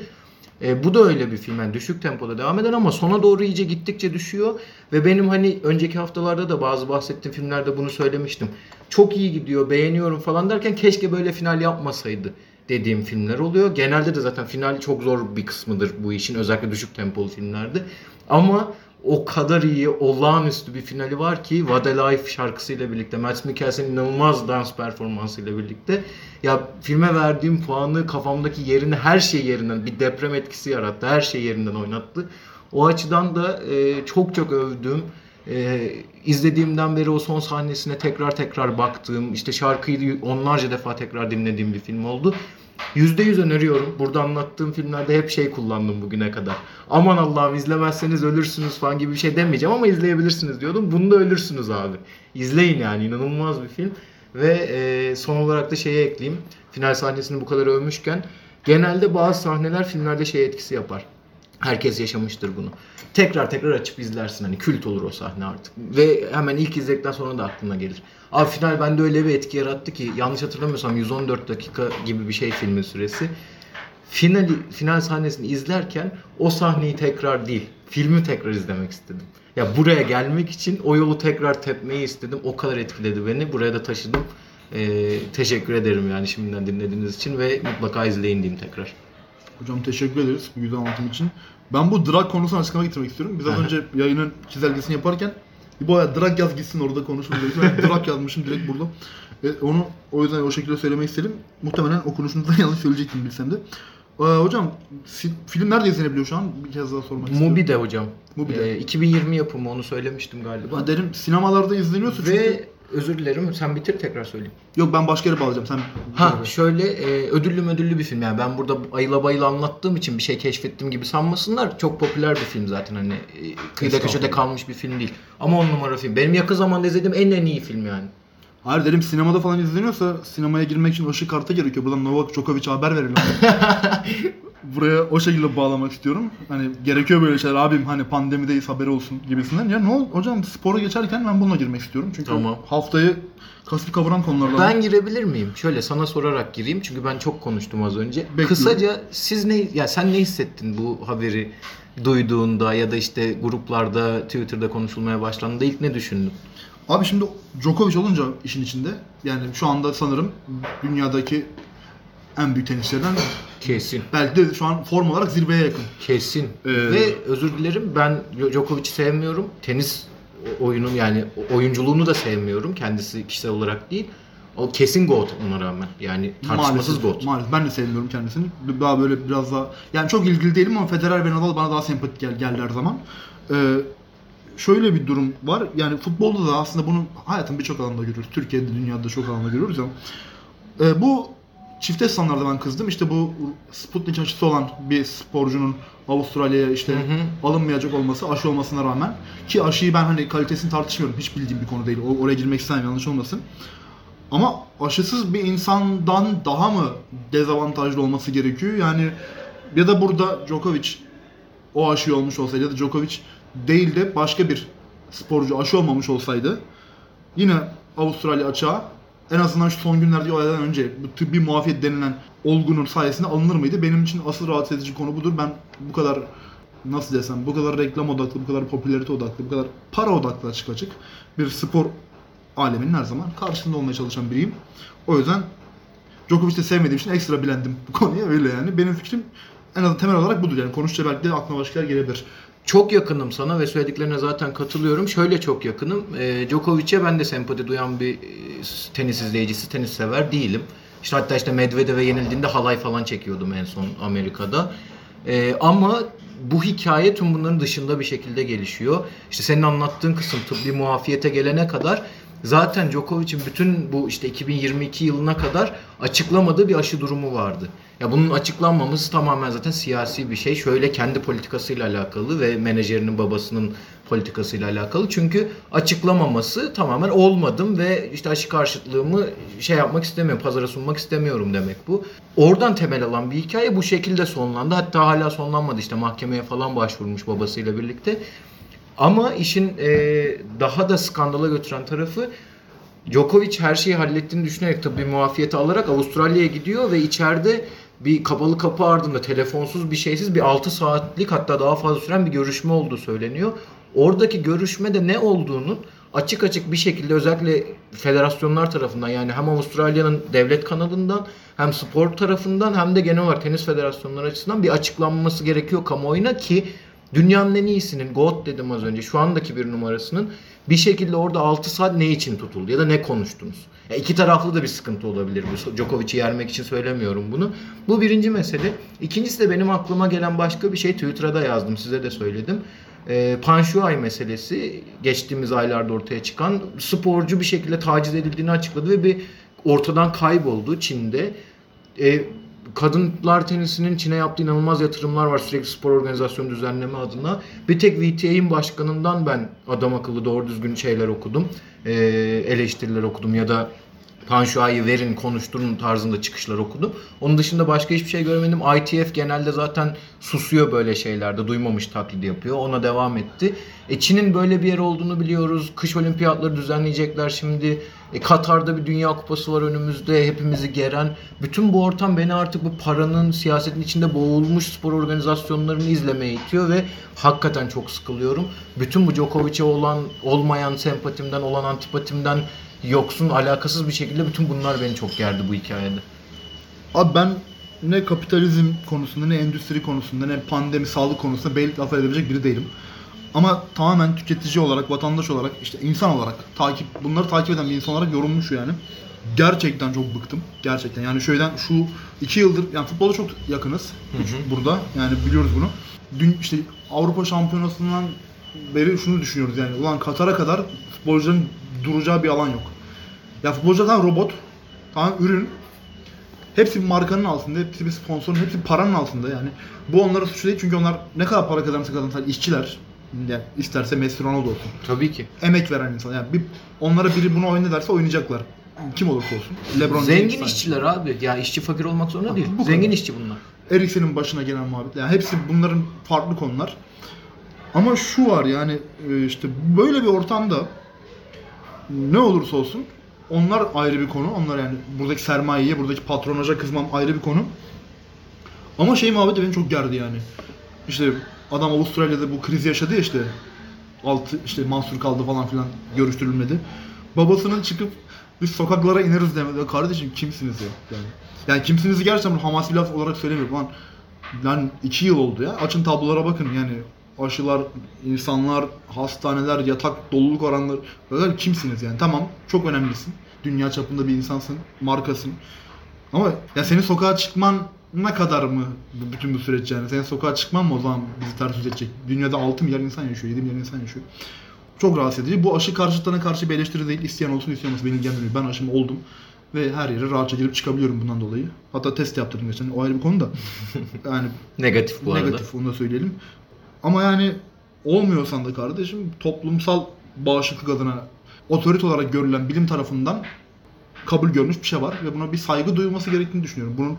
E, bu da öyle bir film. Yani düşük tempoda devam eder ama sona doğru iyice gittikçe düşüyor. Ve benim hani önceki haftalarda da bazı bahsettiğim filmlerde bunu söylemiştim. Çok iyi gidiyor, beğeniyorum falan derken keşke böyle final yapmasaydı dediğim filmler oluyor. Genelde de zaten final çok zor bir kısmıdır bu işin. Özellikle düşük tempolu filmlerde. Ama o kadar iyi, olağanüstü bir finali var ki What a Life şarkısıyla birlikte, Mads Mikkelsen'in inanılmaz dans performansıyla birlikte ya filme verdiğim puanı, kafamdaki yerini, her şey yerinden, bir deprem etkisi yarattı. Her şey yerinden oynattı. O açıdan da e, çok çok övdüğüm, e, izlediğimden beri o son sahnesine tekrar tekrar baktığım, işte şarkıyı onlarca defa tekrar dinlediğim bir film oldu. %100 öneriyorum. Burada anlattığım filmlerde hep şey kullandım bugüne kadar. Aman Allah'ım izlemezseniz ölürsünüz falan gibi bir şey demeyeceğim ama izleyebilirsiniz diyordum. Bunda ölürsünüz abi. İzleyin yani inanılmaz bir film. Ve e, son olarak da şeye ekleyeyim. Final sahnesini bu kadar övmüşken genelde bazı sahneler filmlerde şey etkisi yapar. Herkes yaşamıştır bunu. Tekrar tekrar açıp izlersin hani kült olur o sahne artık. Ve hemen ilk izledikten sonra da aklına gelir. Abi final bende öyle bir etki yarattı ki yanlış hatırlamıyorsam 114 dakika gibi bir şey filmin süresi. Finali, final sahnesini izlerken o sahneyi tekrar değil, filmi tekrar izlemek istedim. Ya buraya gelmek için o yolu tekrar tepmeyi istedim. O kadar etkiledi beni. Buraya da taşıdım. Ee, teşekkür ederim yani şimdiden dinlediğiniz için ve mutlaka izleyin diyeyim tekrar. Hocam teşekkür ederiz bu güzel anlatım için. Ben bu drag konusunu açıklama getirmek istiyorum. Biz az önce yayının çizelgesini yaparken bu ya drag yaz gitsin orada konuşuruz dedik. Ben <laughs> drag yazmışım direkt burada. E, onu o yüzden o şekilde söylemek istedim. Muhtemelen okunuşunuzda <laughs> yanlış söyleyecektim bilsem de. Ee, hocam film nerede izlenebiliyor şu an? Bir kez daha sormak istiyorum. Mubi'de hocam. Mubi'de. Ee, 2020 yapımı onu söylemiştim galiba. Ha, derim sinemalarda izleniyorsa çünkü... Özür dilerim sen bitir tekrar söyleyeyim. Yok ben başka yere bağlayacağım. Sen Ha şöyle e, ödüllü ödüllü bir film yani ben burada ayıla bayıla anlattığım için bir şey keşfettim gibi sanmasınlar. Çok popüler bir film zaten hani e, kıyıda köşede kalmış bir film değil. Ama on numara film. Benim yakın zamanda izlediğim en en iyi film yani. Hayır dedim sinemada falan izleniyorsa sinemaya girmek için ışık kartı gerekiyor. Buradan Novak Djokovic'e haber verelim. <laughs> Buraya o şekilde bağlamak istiyorum. Hani gerekiyor böyle şeyler abim hani pandemideyiz haberi olsun gibisinden. Ya ne ol hocam spora geçerken ben bununla girmek istiyorum. Çünkü Tamam. haftayı kasıp kavuran konularla. Ben girebilir miyim? Şöyle sana sorarak gireyim çünkü ben çok konuştum az önce. Bekliyorum. Kısaca siz ne ya sen ne hissettin bu haberi duyduğunda ya da işte gruplarda Twitter'da konuşulmaya başlandığında ilk ne düşündün? Abi şimdi Djokovic olunca işin içinde yani şu anda sanırım dünyadaki en büyük tenisçilerden Kesin. belki de şu an form olarak zirveye yakın. Kesin. Ee, Ve özür dilerim ben Djokovic'i sevmiyorum. Tenis oyunun yani oyunculuğunu da sevmiyorum. Kendisi kişisel olarak değil. O kesin GOAT ona rağmen. Yani tartışmasız GOAT. Maalesef ben de sevmiyorum kendisini. Daha böyle biraz daha yani çok ilgili değilim ama Federer ve Nadal bana daha sempatik gel, geldi her zaman. Ee, şöyle bir durum var. Yani futbolda da aslında bunu hayatın birçok alanda görüyoruz. Türkiye'de, dünyada çok alanda görüyoruz ama ee, bu çifte standarda ben kızdım. İşte bu Sputnik aşısı olan bir sporcunun Avustralya'ya işte Hı hı. alınmayacak olması aşı olmasına rağmen ki aşıyı ben hani kalitesini tartışmıyorum. Hiç bildiğim bir konu değil. O, oraya girmek istemem yanlış olmasın. Ama aşısız bir insandan daha mı dezavantajlı olması gerekiyor? Yani ya da burada Djokovic o aşı olmuş olsaydı ya da Djokovic değil de başka bir sporcu aşı olmamış olsaydı yine Avustralya açığa en azından şu son günlerdeki olaylardan önce bu tıbbi muafiyet denilen olgunun sayesinde alınır mıydı? Benim için asıl rahatsız edici konu budur. Ben bu kadar nasıl desem bu kadar reklam odaklı, bu kadar popülarite odaklı, bu kadar para odaklı açık açık bir spor aleminin her zaman karşısında olmaya çalışan biriyim. O yüzden Djokovic'i de sevmediğim için ekstra bilendim bu konuya öyle yani. Benim fikrim en azından temel olarak budur yani. Konuşunca belki de aklıma başka şeyler gelebilir. Çok yakınım sana ve söylediklerine zaten katılıyorum. Şöyle çok yakınım. E, Djokovic'e ben de sempati duyan bir e, tenis izleyicisi, tenis sever değilim. İşte hatta işte Medvedev'e yenildiğinde halay falan çekiyordum en son Amerika'da. E, ama bu hikaye tüm bunların dışında bir şekilde gelişiyor. İşte senin anlattığın kısım tıbbi muafiyete gelene kadar zaten Djokovic'in bütün bu işte 2022 yılına kadar açıklamadığı bir aşı durumu vardı. Ya bunun açıklanmaması tamamen zaten siyasi bir şey. Şöyle kendi politikasıyla alakalı ve menajerinin babasının politikasıyla alakalı. Çünkü açıklamaması tamamen olmadım ve işte aşı karşıtlığımı şey yapmak istemiyorum, pazara sunmak istemiyorum demek bu. Oradan temel alan bir hikaye bu şekilde sonlandı. Hatta hala sonlanmadı işte mahkemeye falan başvurmuş babasıyla birlikte. Ama işin e, daha da skandala götüren tarafı Djokovic her şeyi hallettiğini düşünerek tabii muafiyeti alarak Avustralya'ya gidiyor ve içeride bir kapalı kapı ardında telefonsuz bir şeysiz bir 6 saatlik hatta daha fazla süren bir görüşme olduğu söyleniyor. Oradaki görüşmede ne olduğunun açık açık bir şekilde özellikle federasyonlar tarafından yani hem Avustralya'nın devlet kanalından hem spor tarafından hem de genel olarak tenis federasyonları açısından bir açıklanması gerekiyor kamuoyuna ki dünyanın en iyisinin GOAT dedim az önce şu andaki bir numarasının bir şekilde orada 6 saat ne için tutuldu ya da ne konuştunuz? Ya iki taraflı da bir sıkıntı olabilir bu. Djokovic'i yermek için söylemiyorum bunu. Bu birinci mesele. İkincisi de benim aklıma gelen başka bir şey Twitter'da yazdım size de söyledim. E, Panshuay meselesi geçtiğimiz aylarda ortaya çıkan sporcu bir şekilde taciz edildiğini açıkladı ve bir ortadan kayboldu Çin'de. E, kadınlar tenisinin Çin'e yaptığı inanılmaz yatırımlar var sürekli spor organizasyonu düzenleme adına. Bir tek VTA'in başkanından ben adam akıllı doğru düzgün şeyler okudum. E, eleştiriler okudum ya da Panşuay'ı verin konuşturun tarzında çıkışlar okudum. Onun dışında başka hiçbir şey görmedim. ITF genelde zaten susuyor böyle şeylerde. Duymamış taklidi yapıyor. Ona devam etti. E Çin'in böyle bir yer olduğunu biliyoruz. Kış olimpiyatları düzenleyecekler şimdi. E Katar'da bir dünya kupası var önümüzde. Hepimizi geren. Bütün bu ortam beni artık bu paranın, siyasetin içinde boğulmuş spor organizasyonlarını izlemeye itiyor ve hakikaten çok sıkılıyorum. Bütün bu Djokovic'e olan olmayan sempatimden, olan antipatimden yoksun, alakasız bir şekilde bütün bunlar beni çok gerdi bu hikayede. Abi ben ne kapitalizm konusunda ne endüstri konusunda ne pandemi sağlık konusunda beylik laf edebilecek biri değilim. Ama tamamen tüketici olarak, vatandaş olarak, işte insan olarak takip bunları takip eden bir insan olarak yorulmuş yani. Gerçekten çok bıktım. Gerçekten. Yani şöyden şu iki yıldır yani futbola çok yakınız burada. Yani biliyoruz bunu. Dün işte Avrupa Şampiyonası'ndan beri şunu düşünüyoruz yani. Ulan Katar'a kadar futbolcuların duracağı bir alan yok. Ya futbolcular tamam robot, tamam ürün, Hepsi bir markanın altında, hepsi bir sponsorun, hepsi paranın altında yani. Bu onlara suçu değil çünkü onlar ne kadar para kazanırsa kazansın işçiler. Yani isterse Messi Ronaldo olsun. Tabii ki. Emek veren insan. Yani bir, onlara biri bunu oyna derse oynayacaklar. Kim olursa olsun. LeBron Zengin işçiler abi. Ya işçi fakir olmak zorunda değil. bu Zengin kadar. işçi bunlar. Eriksen'in başına gelen muhabbet. Yani hepsi bunların farklı konular. Ama şu var yani e, işte böyle bir ortamda ne olursa olsun onlar ayrı bir konu. Onlar yani buradaki sermayeye, buradaki patronaja kızmam ayrı bir konu. Ama şey muhabbeti beni çok gerdi yani. İşte adam Avustralya'da bu krizi yaşadı ya işte. Altı işte mahsur kaldı falan filan görüştürülmedi. Babasının çıkıp biz sokaklara ineriz demedi. Kardeşim kimsiniz ya? Yani, yani kimsinizi gerçekten Hamas bir laf olarak söylemiyorum. Lan, lan iki yıl oldu ya. Açın tablolara bakın yani. Aşılar, insanlar, hastaneler, yatak doluluk oranları. Böyle kimsiniz yani? Tamam çok önemlisin. Dünya çapında bir insansın, markasın. Ama ya senin sokağa çıkman ne kadar mı bütün bu süreç yani? Senin sokağa çıkman mı o zaman bizi ters edecek? Dünyada 6 milyar insan yaşıyor, 7 milyar insan yaşıyor. Çok rahatsız edici. Bu aşı karşıtlarına karşı bir eleştiri değil. İsteyen olsun isteyen beni ilgilendirmiyor. Ben aşımı oldum. Ve her yere rahatça girip çıkabiliyorum bundan dolayı. Hatta test yaptırdım geçen. O ayrı bir konu da. <laughs> Yani Negatif bu arada. negatif onu da söyleyelim. Ama yani olmuyorsan da kardeşim toplumsal bağışıklık adına otorite olarak görülen bilim tarafından kabul görmüş bir şey var ve buna bir saygı duyulması gerektiğini düşünüyorum. Bunun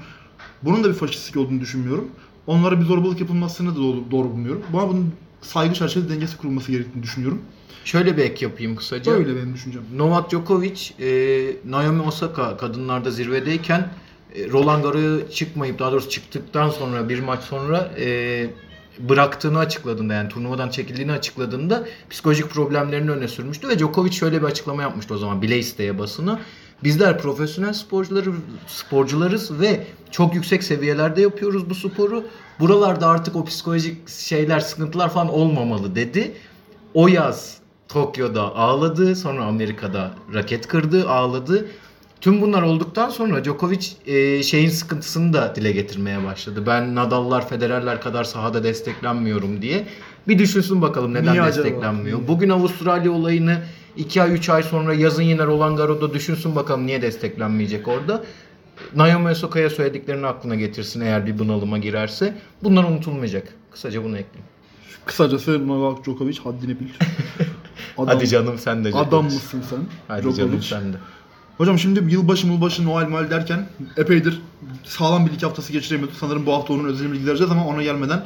bunun da bir faşistlik olduğunu düşünmüyorum. Onlara bir zorbalık yapılmasını da doğru, doğru bulmuyorum. Bana bunun saygı çerçevesi dengesi kurulması gerektiğini düşünüyorum. Şöyle bir ek yapayım kısaca. Böyle benim düşüncem. Novak Djokovic, e, Naomi Osaka kadınlarda zirvedeyken e, Roland Garros'a çıkmayıp daha doğrusu çıktıktan sonra bir maç sonra e, bıraktığını açıkladığında yani turnuvadan çekildiğini açıkladığında psikolojik problemlerini öne sürmüştü ve Djokovic şöyle bir açıklama yapmıştı o zaman bile isteye basını. Bizler profesyonel sporcuları sporcularız ve çok yüksek seviyelerde yapıyoruz bu sporu. Buralarda artık o psikolojik şeyler, sıkıntılar falan olmamalı dedi. O yaz Tokyo'da ağladı, sonra Amerika'da raket kırdı, ağladı. Tüm bunlar olduktan sonra Djokovic e, şeyin sıkıntısını da dile getirmeye başladı. Ben Nadal'lar, Federer'ler kadar sahada desteklenmiyorum diye. Bir düşünsün bakalım neden Niye acaba? desteklenmiyor. Niye? Bugün Avustralya olayını 2 ay 3 ay sonra yazın yine Roland Garros'da düşünsün bakalım niye desteklenmeyecek orada. Naomi Osaka'ya söylediklerini aklına getirsin eğer bir bunalıma girerse. Bunlar unutulmayacak. Kısaca bunu ekleyeyim. Kısacası Novak Djokovic haddini bil. <laughs> Adam, Hadi canım sen de. Adam Djokovic. mısın sen? Hadi Djokovic. canım sen de. Hocam şimdi yılbaşı yılbaşı Noel Noel derken epeydir sağlam bir iki haftası geçiremiyorduk. Sanırım bu hafta onun özel bilgi vereceğiz ama ona gelmeden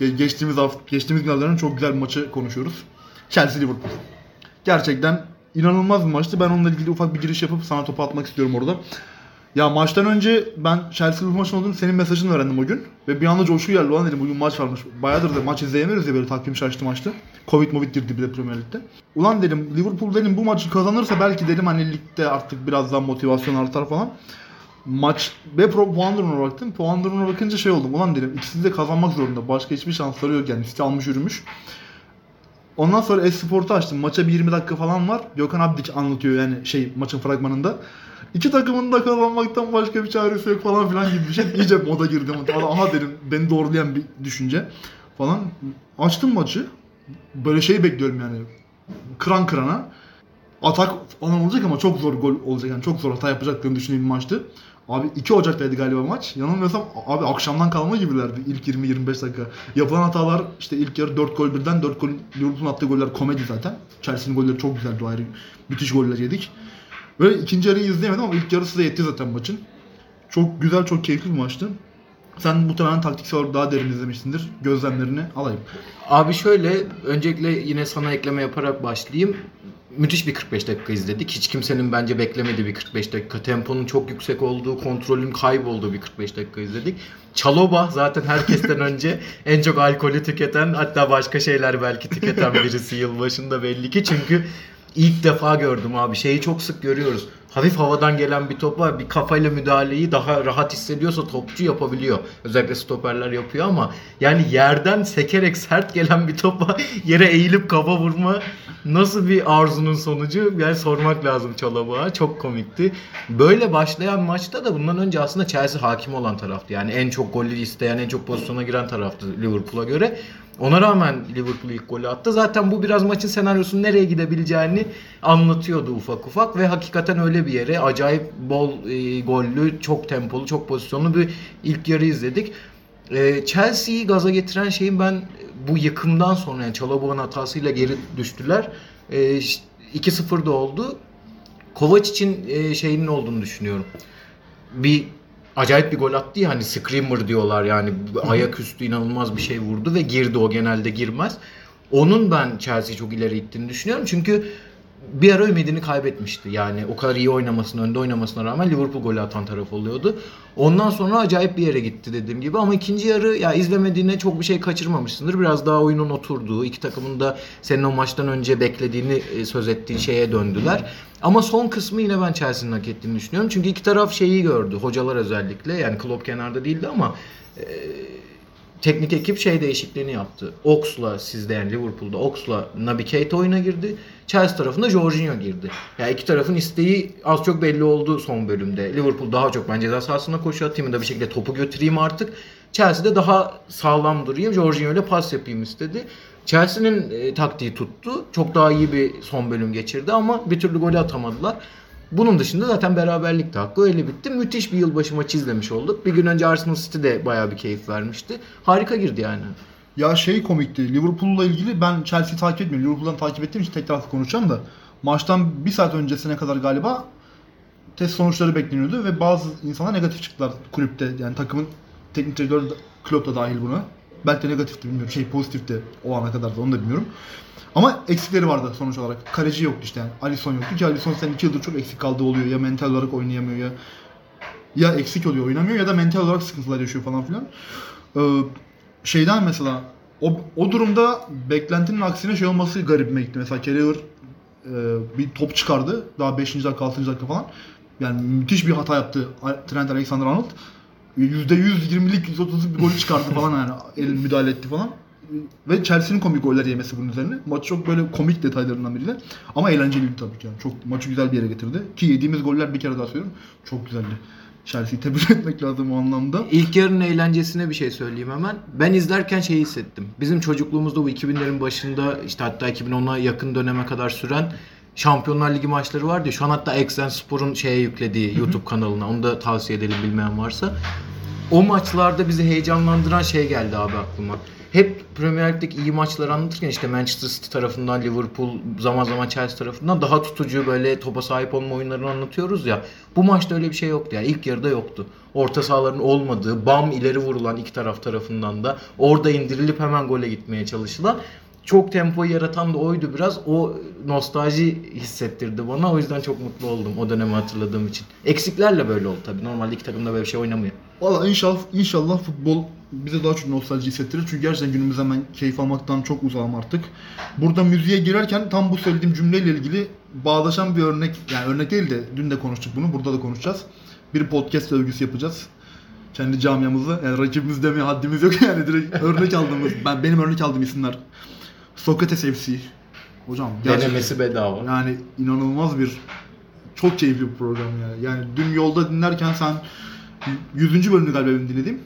ge- geçtiğimiz hafta, geçtiğimiz günlerden çok güzel bir maçı konuşuyoruz. Chelsea Liverpool. Gerçekten inanılmaz bir maçtı. Ben onunla ilgili ufak bir giriş yapıp sana topu atmak istiyorum orada. Ya maçtan önce ben Chelsea Liverpool maçının olduğunu senin mesajını öğrendim o gün. Ve bir anda coşku geldi. Ulan dedim bugün maç varmış. Bayağıdır da maç izleyemiyoruz ya böyle takvim şaştı maçta. Covid Movid girdi bir de Premier Lig'de. Ulan dedim Liverpool dedim bu maçı kazanırsa belki dedim hani ligde artık biraz daha motivasyon artar falan. Maç ve pro puan durumuna baktım. Puan durumuna bakınca şey oldum. Ulan dedim ikisi de kazanmak zorunda. Başka hiçbir şansları yok yani. City almış yürümüş. Ondan sonra Esport'u açtım. Maça bir 20 dakika falan var. Gökhan Abdik anlatıyor yani şey maçın fragmanında. İki takımın da kazanmaktan başka bir çaresi yok falan filan gibi bir şey. İyice moda girdim. Aha dedim beni doğrulayan bir düşünce falan. Açtım maçı. Böyle şey bekliyorum yani. Kıran kırana. Atak falan olacak ama çok zor gol olacak. Yani çok zor hata yapacaklarını düşündüğüm bir maçtı. Abi 2 Ocak'taydı galiba maç. Yanılmıyorsam abi akşamdan kalma gibilerdi ilk 20-25 dakika. Yapılan hatalar işte ilk yarı 4 gol birden 4 gol Liverpool'un attığı goller komedi zaten. Chelsea'nin golleri çok güzeldi ayrı. Müthiş goller yedik. Böyle ikinci yarıyı izleyemedim ama ilk yarısı da yetti zaten maçın. Çok güzel, çok keyifli bir maçtı. Sen muhtemelen taktiksel olarak daha derin izlemişsindir. Gözlemlerini alayım. Abi şöyle öncelikle yine sana ekleme yaparak başlayayım. Müthiş bir 45 dakika izledik. Hiç kimsenin bence beklemediği bir 45 dakika. Temponun çok yüksek olduğu, kontrolün kaybolduğu bir 45 dakika izledik. Çaloba zaten herkesten önce <laughs> en çok alkolü tüketen hatta başka şeyler belki tüketen birisi yılbaşında belli ki. Çünkü ilk defa gördüm abi. Şeyi çok sık görüyoruz. Hafif havadan gelen bir topa bir kafayla müdahaleyi daha rahat hissediyorsa topçu yapabiliyor. Özellikle stoperler yapıyor ama yani yerden sekerek sert gelen bir topa <laughs> yere eğilip kafa vurma nasıl bir arzunun sonucu yani sormak lazım Çalabağ'a. Çok komikti. Böyle başlayan maçta da bundan önce aslında Chelsea hakim olan taraftı. Yani en çok golü isteyen, en çok pozisyona giren taraftı Liverpool'a göre. Ona rağmen Liverpool ilk golü attı. Zaten bu biraz maçın senaryosunun nereye gidebileceğini anlatıyordu ufak ufak ve hakikaten öyle bir yere acayip bol e, gollü, çok tempolu, çok pozisyonlu bir ilk yarı izledik. E, Chelsea'yi gaza getiren şeyin ben bu yıkımdan sonra yani Çalabağ'ın hatasıyla geri düştüler. E, 2-0 da oldu. Kovac için e, şeyinin olduğunu düşünüyorum. Bir acayip bir gol attı ya hani screamer diyorlar yani ayaküstü inanılmaz bir şey vurdu ve girdi o genelde girmez. Onun ben Chelsea çok ileri gittiğini düşünüyorum çünkü bir ara ümidini kaybetmişti. Yani o kadar iyi oynamasına, önde oynamasına rağmen Liverpool golü atan taraf oluyordu. Ondan sonra acayip bir yere gitti dediğim gibi ama ikinci yarı ya izlemediğine çok bir şey kaçırmamışsındır. Biraz daha oyunun oturduğu, iki takımın da senin o maçtan önce beklediğini e, söz ettiği şeye döndüler. Ama son kısmı yine ben Chelsea'nin hak ettiğini düşünüyorum. Çünkü iki taraf şeyi gördü. Hocalar özellikle. Yani Klopp kenarda değildi ama e, teknik ekip şey değişikliğini yaptı. Ox'la sizde yani Liverpool'da Ox'la Naby Keita oyuna girdi. Chelsea tarafında Jorginho girdi. Yani iki tarafın isteği az çok belli oldu son bölümde. Liverpool daha çok ben ceza sahasına koşu atayım da bir şekilde topu götüreyim artık. Chelsea'de daha sağlam durayım. Jorginho ile pas yapayım istedi. Chelsea'nin e, taktiği tuttu. Çok daha iyi bir son bölüm geçirdi ama bir türlü golü atamadılar. Bunun dışında zaten beraberlikte hakkı öyle bitti. Müthiş bir yılbaşı maçı izlemiş olduk. Bir gün önce Arsenal City de bayağı bir keyif vermişti. Harika girdi yani. Ya şey komikti. Liverpool'la ilgili ben Chelsea'yi takip etmiyorum. Liverpool'dan takip ettiğim için tekrar konuşacağım da. Maçtan bir saat öncesine kadar galiba test sonuçları bekleniyordu ve bazı insanlar negatif çıktılar kulüpte. Yani takımın teknik direktörü Klopp da dahil buna. Belki de negatifti bilmiyorum. Şey pozitifti o ana kadar da onu da bilmiyorum. Ama eksikleri vardı sonuç olarak. Kaleci yoktu işte yani. Alisson yoktu ki Alisson sen 2 yıldır çok eksik kaldığı oluyor. Ya mental olarak oynayamıyor ya ya eksik oluyor oynamıyor ya da mental olarak sıkıntılar yaşıyor falan filan. Ee, şeyden mesela o, o durumda beklentinin aksine şey olması garibime gitti. Mesela Carragher e, bir top çıkardı. Daha 5. dakika 6. dakika falan. Yani müthiş bir hata yaptı Trent Alexander-Arnold. %120'lik 130'luk bir golü çıkardı falan yani. El müdahale etti falan. Ve Chelsea'nin komik goller yemesi bunun üzerine. Maç çok böyle komik detaylarından biri de. Ama eğlenceliydi tabii ki yani. Çok maçı güzel bir yere getirdi. Ki yediğimiz goller bir kere daha söylüyorum. Çok güzeldi. Chelsea'yi tebrik <laughs> etmek lazım o anlamda. İlk yarının eğlencesine bir şey söyleyeyim hemen. Ben izlerken şeyi hissettim. Bizim çocukluğumuzda bu 2000'lerin başında işte hatta 2010'a yakın döneme kadar süren Şampiyonlar Ligi maçları vardı ya. Şu an hatta Exen Spor'un şeye yüklediği YouTube kanalına. Onu da tavsiye edelim bilmeyen varsa. O maçlarda bizi heyecanlandıran şey geldi abi aklıma. Hep Premier Lig'deki iyi maçları anlatırken işte Manchester City tarafından, Liverpool, zaman zaman Chelsea tarafından daha tutucu böyle topa sahip olma oyunlarını anlatıyoruz ya. Bu maçta öyle bir şey yoktu yani. ilk yarıda yoktu. Orta sahaların olmadığı, bam ileri vurulan iki taraf tarafından da orada indirilip hemen gole gitmeye çalışılan çok tempoyu yaratan da oydu biraz. O nostalji hissettirdi bana. O yüzden çok mutlu oldum o dönemi hatırladığım için. Eksiklerle böyle oldu tabii. Normalde iki takım da böyle bir şey oynamıyor. Valla inşallah, inşallah futbol bize daha çok nostalji hissettirir. Çünkü gerçekten günümüzde ben keyif almaktan çok uzağım artık. Burada müziğe girerken tam bu söylediğim cümleyle ilgili bağdaşan bir örnek, yani örnek değil de dün de konuştuk bunu, burada da konuşacağız. Bir podcast övgüsü yapacağız. Kendi camiamızda. Yani rakibimiz demeye haddimiz yok <laughs> yani direkt örnek aldığımız, ben benim örnek aldığım isimler. Sokrates FC. Hocam Denemesi bedava. Yani inanılmaz bir çok keyifli bir program yani. Yani dün yolda dinlerken sen 100. bölümünü galiba benim dinledim.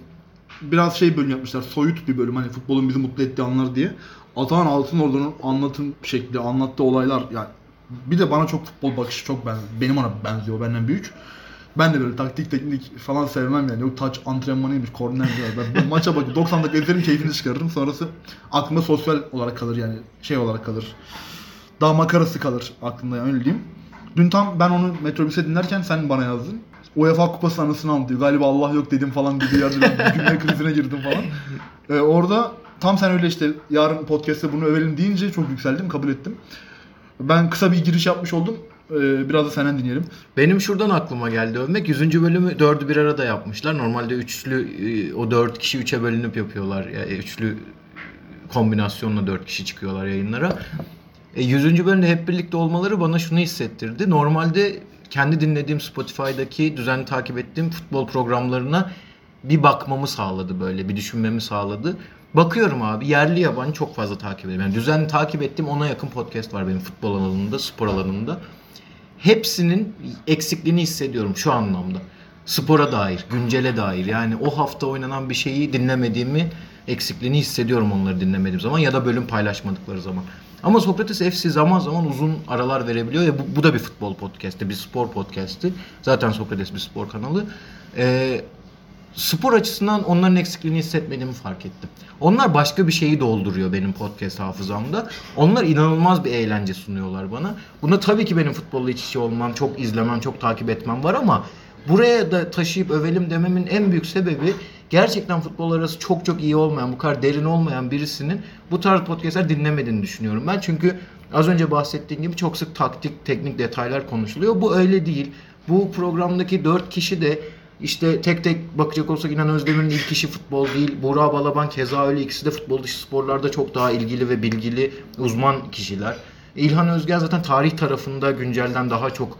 Biraz şey bölüm yapmışlar. Soyut bir bölüm hani futbolun bizi mutlu ettiği anlar diye. Atahan Altınordu'nun anlatım şekli, anlattığı olaylar yani bir de bana çok futbol bakışı çok ben benim ona benziyor, benden büyük. Ben de böyle taktik teknik falan sevmem yani. Yok taç antrenmanıymış, korner ben, ben maça bakıp 90 <laughs> dakika izlerim keyfini çıkarırım. Sonrası aklımda sosyal olarak kalır yani şey olarak kalır. Daha makarası kalır aklımda yani öyle diyeyim. Dün tam ben onu metrobüse dinlerken sen bana yazdın. UEFA Kupası anısını anlatıyor. Galiba Allah yok dedim falan gibi yerde ben gülme krizine girdim falan. <laughs> Ee, orada tam sen öyle işte yarın podcast'te bunu övelim deyince çok yükseldim, kabul ettim. Ben kısa bir giriş yapmış oldum. Ee, biraz da senden dinleyelim. Benim şuradan aklıma geldi övmek. 100. bölümü 4'ü bir arada yapmışlar. Normalde üçlü e, o 4 kişi 3'e bölünüp yapıyorlar. Yani üçlü kombinasyonla 4 kişi çıkıyorlar yayınlara. E, 100. bölümde hep birlikte olmaları bana şunu hissettirdi. Normalde kendi dinlediğim Spotify'daki düzenli takip ettiğim futbol programlarına bir bakmamı sağladı böyle, bir düşünmemi sağladı. Bakıyorum abi yerli yabancı çok fazla takip ediyorum. Yani düzenli takip ettiğim ona yakın podcast var benim futbol alanında, spor alanında. Hepsinin eksikliğini hissediyorum şu anlamda. Spora dair, güncele dair. Yani o hafta oynanan bir şeyi dinlemediğimi, eksikliğini hissediyorum onları dinlemediğim zaman ya da bölüm paylaşmadıkları zaman. Ama Sokrates FC zaman zaman uzun aralar verebiliyor ya bu, bu da bir futbol podcast'i, bir spor podcast'i. Zaten Sokrates bir spor kanalı. Ee, spor açısından onların eksikliğini hissetmediğimi fark ettim. Onlar başka bir şeyi dolduruyor benim podcast hafızamda. Onlar inanılmaz bir eğlence sunuyorlar bana. Buna tabii ki benim futbolla iç içe olmam, çok izlemem, çok takip etmem var ama buraya da taşıyıp övelim dememin en büyük sebebi gerçekten futbol arası çok çok iyi olmayan, bu kadar derin olmayan birisinin bu tarz podcastler dinlemediğini düşünüyorum ben. Çünkü az önce bahsettiğim gibi çok sık taktik, teknik detaylar konuşuluyor. Bu öyle değil. Bu programdaki 4 kişi de işte tek tek bakacak olsak İnan Özdemir'in ilk işi futbol değil. Burak Balaban keza öyle ikisi de futbol dışı sporlarda çok daha ilgili ve bilgili uzman kişiler. İlhan Özgen zaten tarih tarafında güncelden daha çok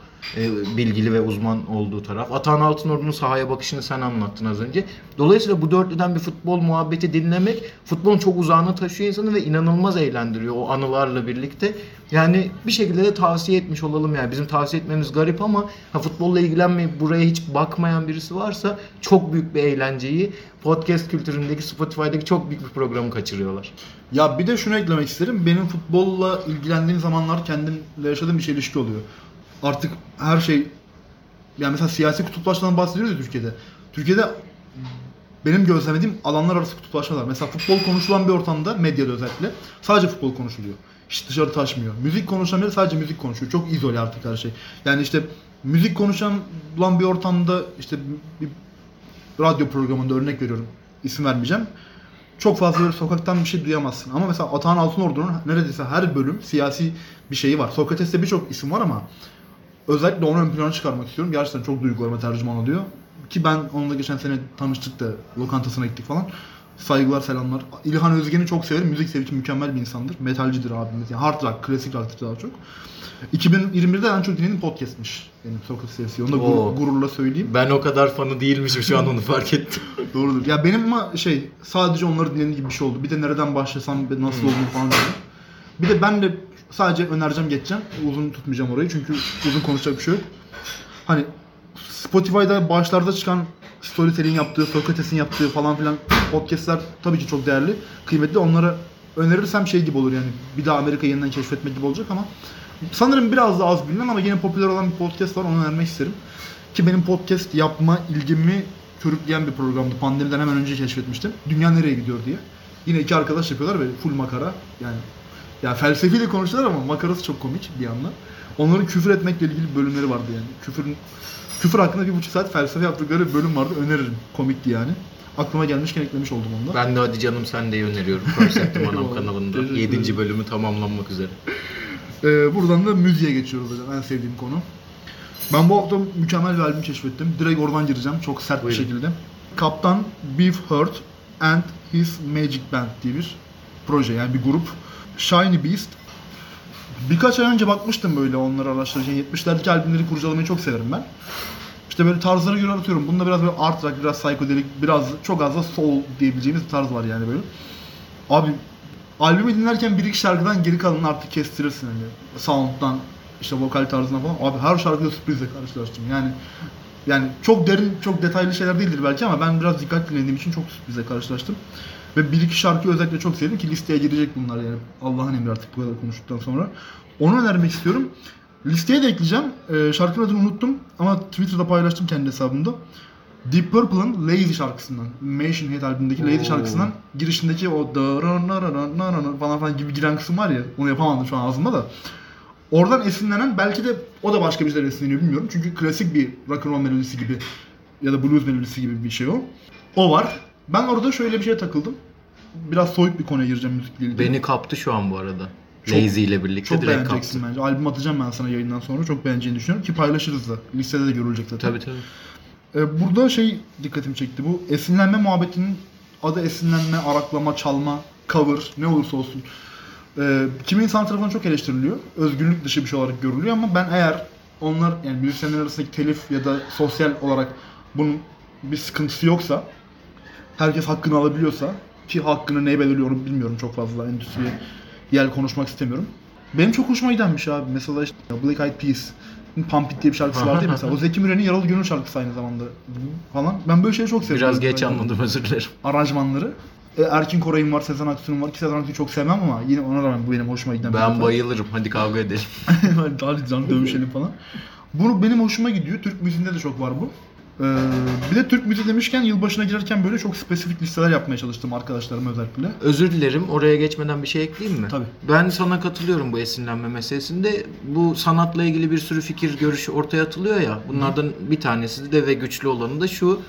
bilgili ve uzman olduğu taraf. Atahan Altınordu'nun sahaya bakışını sen anlattın az önce. Dolayısıyla bu dörtlüden bir futbol muhabbeti dinlemek futbolun çok uzağına taşıyor insanı ve inanılmaz eğlendiriyor o anılarla birlikte. Yani bir şekilde de tavsiye etmiş olalım yani. Bizim tavsiye etmemiz garip ama ha, futbolla ilgilenmeyip buraya hiç bakmayan birisi varsa çok büyük bir eğlenceyi podcast kültüründeki Spotify'daki çok büyük bir programı kaçırıyorlar. Ya bir de şunu eklemek isterim. Benim futbolla ilgilendiğim zamanlar kendimle yaşadığım bir çelişki oluyor. Artık her şey yani mesela siyasi kutuplaşmadan bahsediyoruz ya Türkiye'de. Türkiye'de benim gözlemlediğim alanlar arası kutuplaşmalar. Mesela futbol konuşulan bir ortamda medyada özellikle sadece futbol konuşuluyor. Hiç dışarı taşmıyor. Müzik konuşanları sadece müzik konuşuyor. Çok izole artık her şey. Yani işte müzik konuşulan bir ortamda işte bir radyo programında örnek veriyorum. İsim vermeyeceğim. Çok fazla böyle sokaktan bir şey duyamazsın. Ama mesela Atahan Altınordu'nun neredeyse her bölüm siyasi bir şeyi var. Sokrates'te birçok isim var ama özellikle onu ön plana çıkarmak istiyorum. Gerçekten çok duygularıma tercüman oluyor. Ki ben onunla geçen sene tanıştık da lokantasına gittik falan. Saygılar, selamlar. İlhan Özgen'i çok severim. Müzik sevdiği mükemmel bir insandır. Metalcidir abimiz. Yani hard rock, klasik rock'tır daha çok. 2021'de en çok dinlediğim podcast'miş. Benim Sokrates sesi. Onu da Oo. gururla söyleyeyim. Ben o kadar fanı değilmişim şu an onu fark ettim. <laughs> Doğrudur. Ya benim ama şey sadece onları dinlediğim gibi bir şey oldu. Bir de nereden başlasam nasıl olduğunu falan dedim. Bir de ben de sadece önereceğim geçeceğim. Uzun tutmayacağım orayı çünkü uzun konuşacak bir şey yok. Hani Spotify'da başlarda çıkan Storytel'in yaptığı, Sokrates'in yaptığı falan filan podcastler tabii ki çok değerli, kıymetli. Onlara önerirsem şey gibi olur yani bir daha Amerika yeniden keşfetmek gibi olacak ama sanırım biraz daha az bilinen ama yine popüler olan bir podcast var onu önermek isterim. Ki benim podcast yapma ilgimi körükleyen bir programdı. Pandemiden hemen önce keşfetmiştim. Dünya nereye gidiyor diye. Yine iki arkadaş yapıyorlar ve full makara. Yani ya felsefiyle konuşuyorlar ama makarası çok komik bir yandan. Onların küfür etmekle ilgili bölümleri vardı yani. Küfürün küfür hakkında bir buçuk saat felsefe yaptıkları bir bölüm vardı. Öneririm. Komikti yani. Aklıma gelmişken eklemiş oldum onu da. Ben de hadi canım sen de öneriyorum. Konseptim <laughs> Anam kanalında. Teşekkür 7. ederim. bölümü tamamlanmak üzere. Ee, buradan da müziğe geçiyoruz hocam. En sevdiğim konu. Ben bu hafta mükemmel bir albüm keşfettim. Direkt oradan gireceğim. Çok sert Buyurun. bir şekilde. Kaptan Beef Hurt and His Magic Band diye bir proje yani bir grup. Shiny Beast. Birkaç ay önce bakmıştım böyle onları araştırırken. 70'lerdeki albümleri kurcalamayı çok severim ben. İşte böyle tarzlara göre aratıyorum. Bunda biraz böyle art rock, biraz psychedelic, biraz çok az da soul diyebileceğimiz bir tarz var yani böyle. Abi albümü dinlerken bir iki şarkıdan geri kalanını artık kestirirsin hani. Sound'dan, işte vokal tarzına falan. Abi her şarkıda sürprizle karşılaştım. Yani yani çok derin, çok detaylı şeyler değildir belki ama ben biraz dikkat dinlediğim için çok sürprizle karşılaştım. Ve bir iki şarkıyı özellikle çok sevdim ki listeye girecek bunlar yani. Allah'ın emri artık bu kadar konuştuktan sonra. Onu önermek istiyorum. Listeye de ekleyeceğim. Ee, şarkının adını unuttum ama Twitter'da paylaştım kendi hesabımda. Deep Purple'ın Lazy şarkısından, Machine Head albümündeki Lazy Oo. şarkısından girişindeki o da falan falan gibi giren kısım var ya, onu yapamadım şu an ağzımda da. Oradan esinlenen belki de o da başka bir şeyden esinleniyor bilmiyorum. Çünkü klasik bir rock and roll melodisi gibi ya da blues melodisi gibi bir şey o. O var. Ben orada şöyle bir şeye takıldım. Biraz soyut bir konuya gireceğim müzikle ilgili. Beni kaptı şu an bu arada. Çok- Lazy ile birlikte çok direkt beğeneceksin kaptı. bence. Albüm atacağım ben sana yayından sonra. Çok beğeneceğini düşünüyorum ki paylaşırız da. Listede de görülecek zaten. Tabii tabii. Ee, burada şey dikkatimi çekti. Bu esinlenme muhabbetinin adı esinlenme, araklama, çalma, cover ne olursa olsun. Ee, kimi insan tarafından çok eleştiriliyor. Özgürlük dışı bir şey olarak görülüyor ama ben eğer onlar yani müzisyenler arasındaki telif ya da sosyal olarak bunun bir sıkıntısı yoksa herkes hakkını alabiliyorsa ki hakkını ne belirliyor onu bilmiyorum çok fazla endüstriye yer konuşmak istemiyorum. Benim çok hoşuma gidenmiş abi. Mesela işte Black Eyed Peas Pump It diye bir şarkısı vardı ya mesela. O Zeki Müren'in Yaralı Gönül şarkısı aynı zamanda falan. Ben böyle şeyleri çok seviyorum. Biraz geç Böyle anladım özür dilerim. Aranjmanları. E, Erkin Koray'ın var, Sezen Aksu'nun var. Ki Sezen Aksu'yu çok sevmem ama yine ona rağmen bu benim hoşuma giden Ben bayılırım. Hadi kavga edelim. <laughs> Hadi canım dövüşelim falan. Bunu benim hoşuma gidiyor. Türk müziğinde de çok var bu. Ee, bir de Türk müziği demişken yılbaşına girerken böyle çok spesifik listeler yapmaya çalıştım arkadaşlarım özellikle. Özür dilerim. Oraya geçmeden bir şey ekleyeyim mi? Tabii. Ben sana katılıyorum bu esinlenme meselesinde. Bu sanatla ilgili bir sürü fikir, görüş ortaya atılıyor ya. Bunlardan bir tanesi de ve güçlü olanı da şu.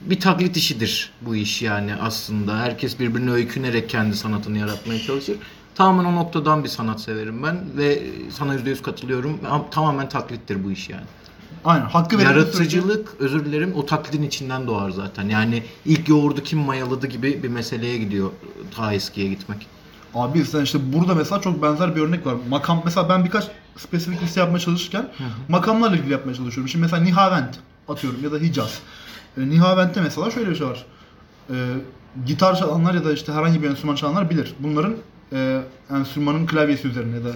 Bir taklit işidir bu iş yani aslında. Herkes birbirine öykünerek kendi sanatını yaratmaya çalışır. Tamamen o noktadan bir sanat severim ben ve sana %100 katılıyorum. Ama Tamamen taklittir bu iş yani. Aynen. Hakkı verilen Yaratıcılık, özür dilerim, o taklidin içinden doğar zaten. Yani ilk yoğurdu kim mayaladı gibi bir meseleye gidiyor ta eskiye gitmek. Abi sen işte burada mesela çok benzer bir örnek var. Makam mesela ben birkaç spesifik liste yapmaya çalışırken makamlarla ilgili yapmaya çalışıyorum. Şimdi mesela Nihavent atıyorum ya da Hicaz. E, Nihavent'te mesela şöyle bir şey var. E, gitar çalanlar ya da işte herhangi bir enstrüman çalanlar bilir. Bunların e, enstrümanın klavyesi üzerine ya da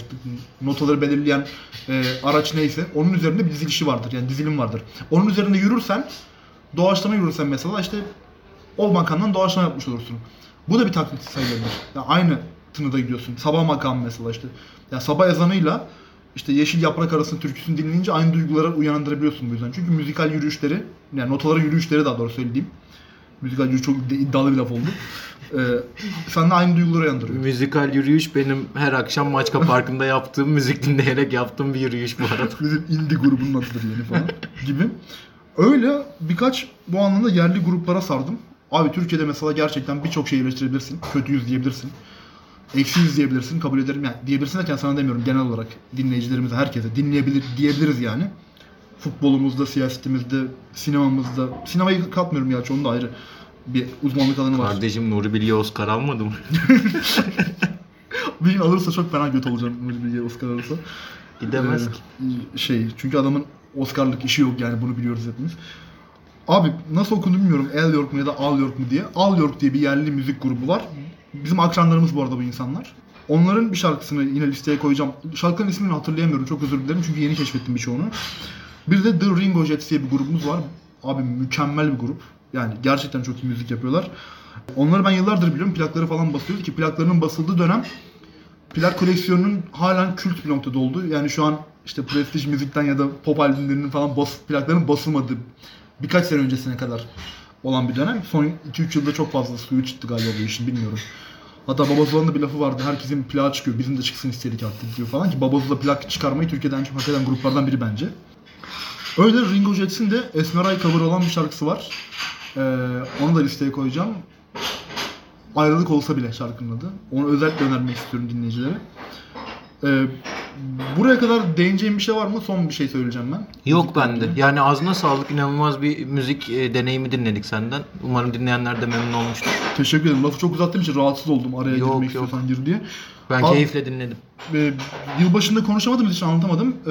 notaları belirleyen e, araç neyse onun üzerinde bir dizilişi vardır. Yani dizilim vardır. Onun üzerinde yürürsen doğaçlama yürürsen mesela işte o makamdan doğaçlama yapmış olursun. Bu da bir taklit sayılabilir. Yani aynı tınıda gidiyorsun. Sabah makamı mesela işte. Yani sabah ezanıyla işte Yeşil Yaprak arasında türküsünü dinleyince aynı duygulara uyandırabiliyorsun bu yüzden. Çünkü müzikal yürüyüşleri, yani notaların yürüyüşleri daha doğru söyleyeyim. Müzikal yürüyüş çok de- iddialı bir laf oldu. Ee, sende aynı duyguları uyandırıyor. Müzikal yürüyüş benim her akşam Maçka Parkı'nda <laughs> yaptığım, müzik dinleyerek yaptığım bir yürüyüş bu arada. <laughs> Bizim indie grubunun adıdır yani falan gibi. Öyle birkaç bu anlamda yerli gruplara sardım. Abi Türkiye'de mesela gerçekten birçok şey eleştirebilirsin. Kötüyüz diyebilirsin. Eksiyiz diyebilirsin. Kabul ederim. Yani diyebilirsin derken sana demiyorum genel olarak dinleyicilerimize, herkese dinleyebilir diyebiliriz yani. Futbolumuzda, siyasetimizde, sinemamızda. Sinemayı katmıyorum gerçi onun da ayrı bir uzmanlık alanı var. Kardeşim Nuri Bilge Oscar almadı mı? <laughs> Bir gün alırsa çok fena göt olacağım Nuri Bilge Oscar alırsa. Gidemez Ee, ki. Şey çünkü adamın Oscar'lık işi yok yani bunu biliyoruz hepimiz. Abi nasıl okundu bilmiyorum. El York mu ya da Al York mu diye. Al York diye bir yerli müzik grubu var. Bizim akranlarımız bu arada bu insanlar. Onların bir şarkısını yine listeye koyacağım. Şarkının ismini hatırlayamıyorum. Çok özür dilerim çünkü yeni keşfettim birçoğunu. Bir de The Ringo Jets diye bir grubumuz var. Abi mükemmel bir grup. Yani gerçekten çok iyi müzik yapıyorlar. Onları ben yıllardır biliyorum. Plakları falan basıyordu ki plaklarının basıldığı dönem plak koleksiyonunun halen kült bir noktada olduğu. Yani şu an işte prestij müzikten ya da pop albümlerinin falan bas, plakların basılmadığı birkaç sene öncesine kadar olan bir dönem. Son 2-3 yılda çok fazla suyu çıktı galiba bu işin bilmiyorum. Hatta Babazula'nın da bir lafı vardı. Herkesin plağı çıkıyor. Bizim de çıksın istedik artık diyor falan ki Babazula plak çıkarmayı Türkiye'den çok hak eden gruplardan biri bence. Öyle Ringo Jets'in de Esmeray cover olan bir şarkısı var. Ee, onu da listeye koyacağım. Ayrılık olsa bile şarkının adı. Onu özellikle önermek istiyorum dinleyicilere. Ee, buraya kadar değineceğim bir şey var mı? Son bir şey söyleyeceğim ben. Yok bende. Yani ağzına sağlık inanılmaz bir müzik e, deneyimi dinledik senden. Umarım dinleyenler de memnun olmuştur. Teşekkür ederim. Lafı çok uzattığım için rahatsız oldum araya Yok, girmek yok. istiyorsan gir diye. Ben Abi- keyifle dinledim. Ee, yılbaşında konuşamadığımız için anlatamadım. Ee,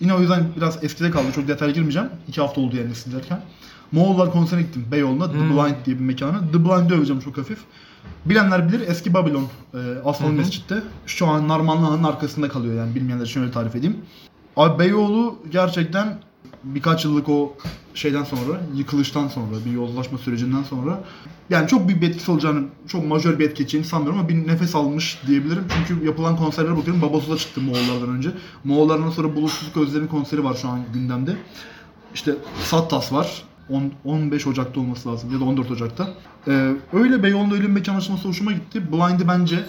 yine o yüzden biraz eskide kaldı. Çok detay girmeyeceğim. İki hafta oldu yani sizlerken. Moğollar konserine gittim Beyoğlu'na. The Hmm. Blind diye bir mekana. The Blind'i öveceğim çok hafif. Bilenler bilir eski Babylon. E, hı. Mescid'de. Şu an Narmanlıhan'ın arkasında kalıyor yani. Bilmeyenler için öyle tarif edeyim. Abi Beyoğlu gerçekten birkaç yıllık o şeyden sonra, yıkılıştan sonra, bir yozlaşma sürecinden sonra yani çok bir etkisi olacağını, çok majör bir etki edeceğini sanmıyorum ama bir nefes almış diyebilirim. Çünkü yapılan konserlere bakıyorum. Babasula çıktı Moğollardan önce. Moğollardan sonra Bulutsuzluk Özler'in konseri var şu an gündemde. İşte Sattas var. On- 15 Ocak'ta olması lazım ya da 14 Ocak'ta. Ee, öyle Beyoğlu'nda bir mekan açılması hoşuma gitti. Blind'i bence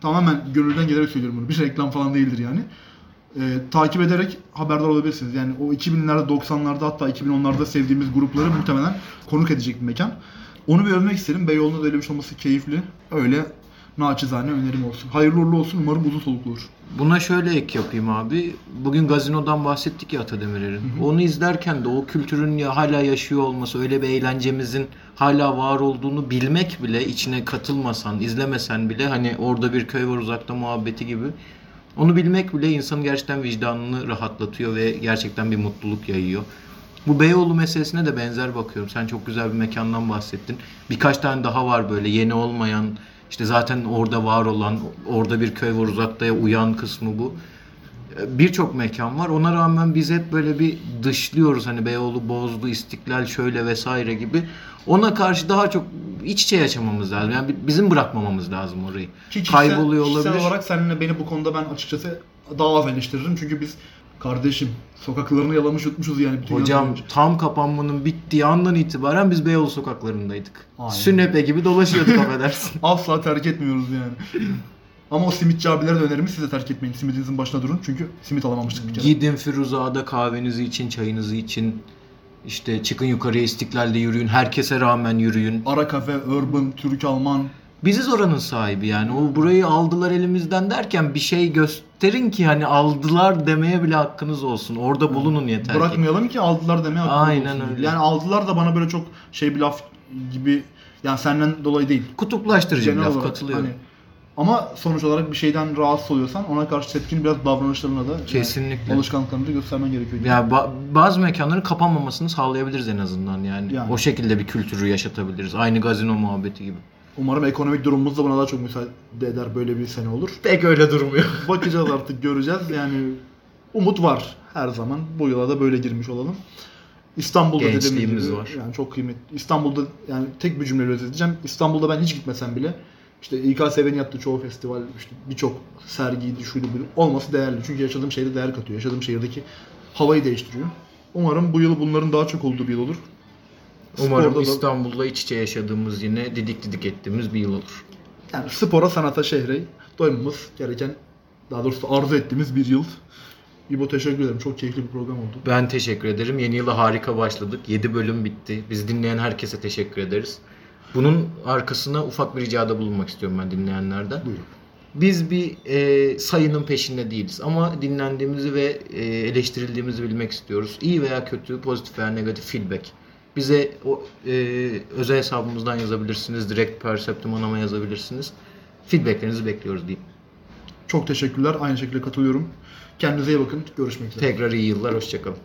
tamamen gönülden gelerek söylüyorum bunu. Bir reklam falan değildir yani. E, takip ederek haberdar olabilirsiniz. Yani o 2000'lerde, 90'larda hatta 2010'larda sevdiğimiz grupları muhtemelen konuk edecek bir mekan. Onu bir övmek isterim. Beyoğlu'nda da öyle bir şey olması keyifli. Öyle naçizane önerim olsun. Hayırlı uğurlu olsun. Umarım uzun soluklu olur. Buna şöyle ek yapayım abi. Bugün gazinodan bahsettik ya Atademir'in. Onu izlerken de o kültürün ya hala yaşıyor olması, öyle bir eğlencemizin hala var olduğunu bilmek bile, içine katılmasan, izlemesen bile hani orada bir köy var uzakta muhabbeti gibi. Onu bilmek bile insanın gerçekten vicdanını rahatlatıyor ve gerçekten bir mutluluk yayıyor. Bu Beyoğlu meselesine de benzer bakıyorum. Sen çok güzel bir mekandan bahsettin. Birkaç tane daha var böyle yeni olmayan, işte zaten orada var olan, orada bir köy var uzakta uyan kısmı bu. Birçok mekan var. Ona rağmen biz hep böyle bir dışlıyoruz. Hani Beyoğlu bozdu, İstiklal şöyle vesaire gibi. Ona karşı daha çok iç içe yaşamamız lazım. Yani bi- bizim bırakmamamız lazım orayı. Ki kişisel- Kayboluyor olabilir. Kişisel olarak seninle beni bu konuda ben açıkçası daha az eleştiririm. Çünkü biz kardeşim sokaklarını yalamış yutmuşuz yani. bütün Hocam tam kapanmanın bittiği andan itibaren biz Beyoğlu sokaklarındaydık. Aynen. Sünepe gibi dolaşıyorduk <laughs> affedersin. Asla terk etmiyoruz yani. Ama o simitçi abilere de önerimiz siz de terk etmeyin. Simitinizin başına durun. Çünkü simit alamamıştık bir kere. Gidin Firuza'da kahvenizi için, çayınızı için. İşte çıkın yukarıya İstiklal'de yürüyün. Herkese rağmen yürüyün. Ara kafe, urban, Türk, Alman. Biziz oranın sahibi yani. O burayı aldılar elimizden derken bir şey gösterin ki hani aldılar demeye bile hakkınız olsun. Orada bulunun yeter ki. Bırakmayalım ki aldılar demeye hakkımız Aynen olsun. öyle. Yani aldılar da bana böyle çok şey bir laf gibi yani senden dolayı değil. Kutuplaştırıcı bir Genel laf olarak katılıyorum. hani ama sonuç olarak bir şeyden rahatsız oluyorsan ona karşı tepkini biraz davranışlarına da yani Kesinlikle. alışkanlıklarını da göstermen gerekiyor. Ya ba- bazı mekanların kapanmamasını sağlayabiliriz en azından yani. Yani. O şekilde bir kültürü yaşatabiliriz. Aynı gazino muhabbeti gibi. Umarım ekonomik durumumuz da buna daha çok müsaade eder böyle bir sene olur. Pek öyle durmuyor. <laughs> Bakacağız artık göreceğiz. Yani umut var her zaman. Bu yıla da böyle girmiş olalım. İstanbul'da dediğim Gençliğimiz gibi var. yani çok kıymetli. İstanbul'da yani tek bir cümleyle özetleyeceğim. İstanbul'da ben hiç gitmesem bile işte İKSV'nin yaptığı çoğu festival, işte birçok sergiydi, şuydu buydu. Olması değerli. Çünkü yaşadığım şehirde değer katıyor. Yaşadığım şehirdeki havayı değiştiriyor. Umarım bu yıl bunların daha çok olduğu bir yıl olur. Umarım Sporda da- İstanbul'la iç içe yaşadığımız yine didik didik ettiğimiz bir yıl olur. Yani spora, sanata, şehre doymamız gereken, daha doğrusu arzu ettiğimiz bir yıl. İbo teşekkür ederim. Çok keyifli bir program oldu. Ben teşekkür ederim. Yeni yıla harika başladık. 7 bölüm bitti. Biz dinleyen herkese teşekkür ederiz. Bunun arkasına ufak bir ricada bulunmak istiyorum ben dinleyenlerden. Buyurun. Biz bir e, sayının peşinde değiliz ama dinlendiğimizi ve e, eleştirildiğimizi bilmek istiyoruz. İyi veya kötü, pozitif veya negatif feedback. Bize o e, özel hesabımızdan yazabilirsiniz, direkt Perceptum Anam'a yazabilirsiniz. Feedbacklerinizi bekliyoruz diyeyim. Çok teşekkürler. Aynı şekilde katılıyorum. Kendinize iyi bakın. Görüşmek üzere. Tekrar iyi yıllar, hoşçakalın.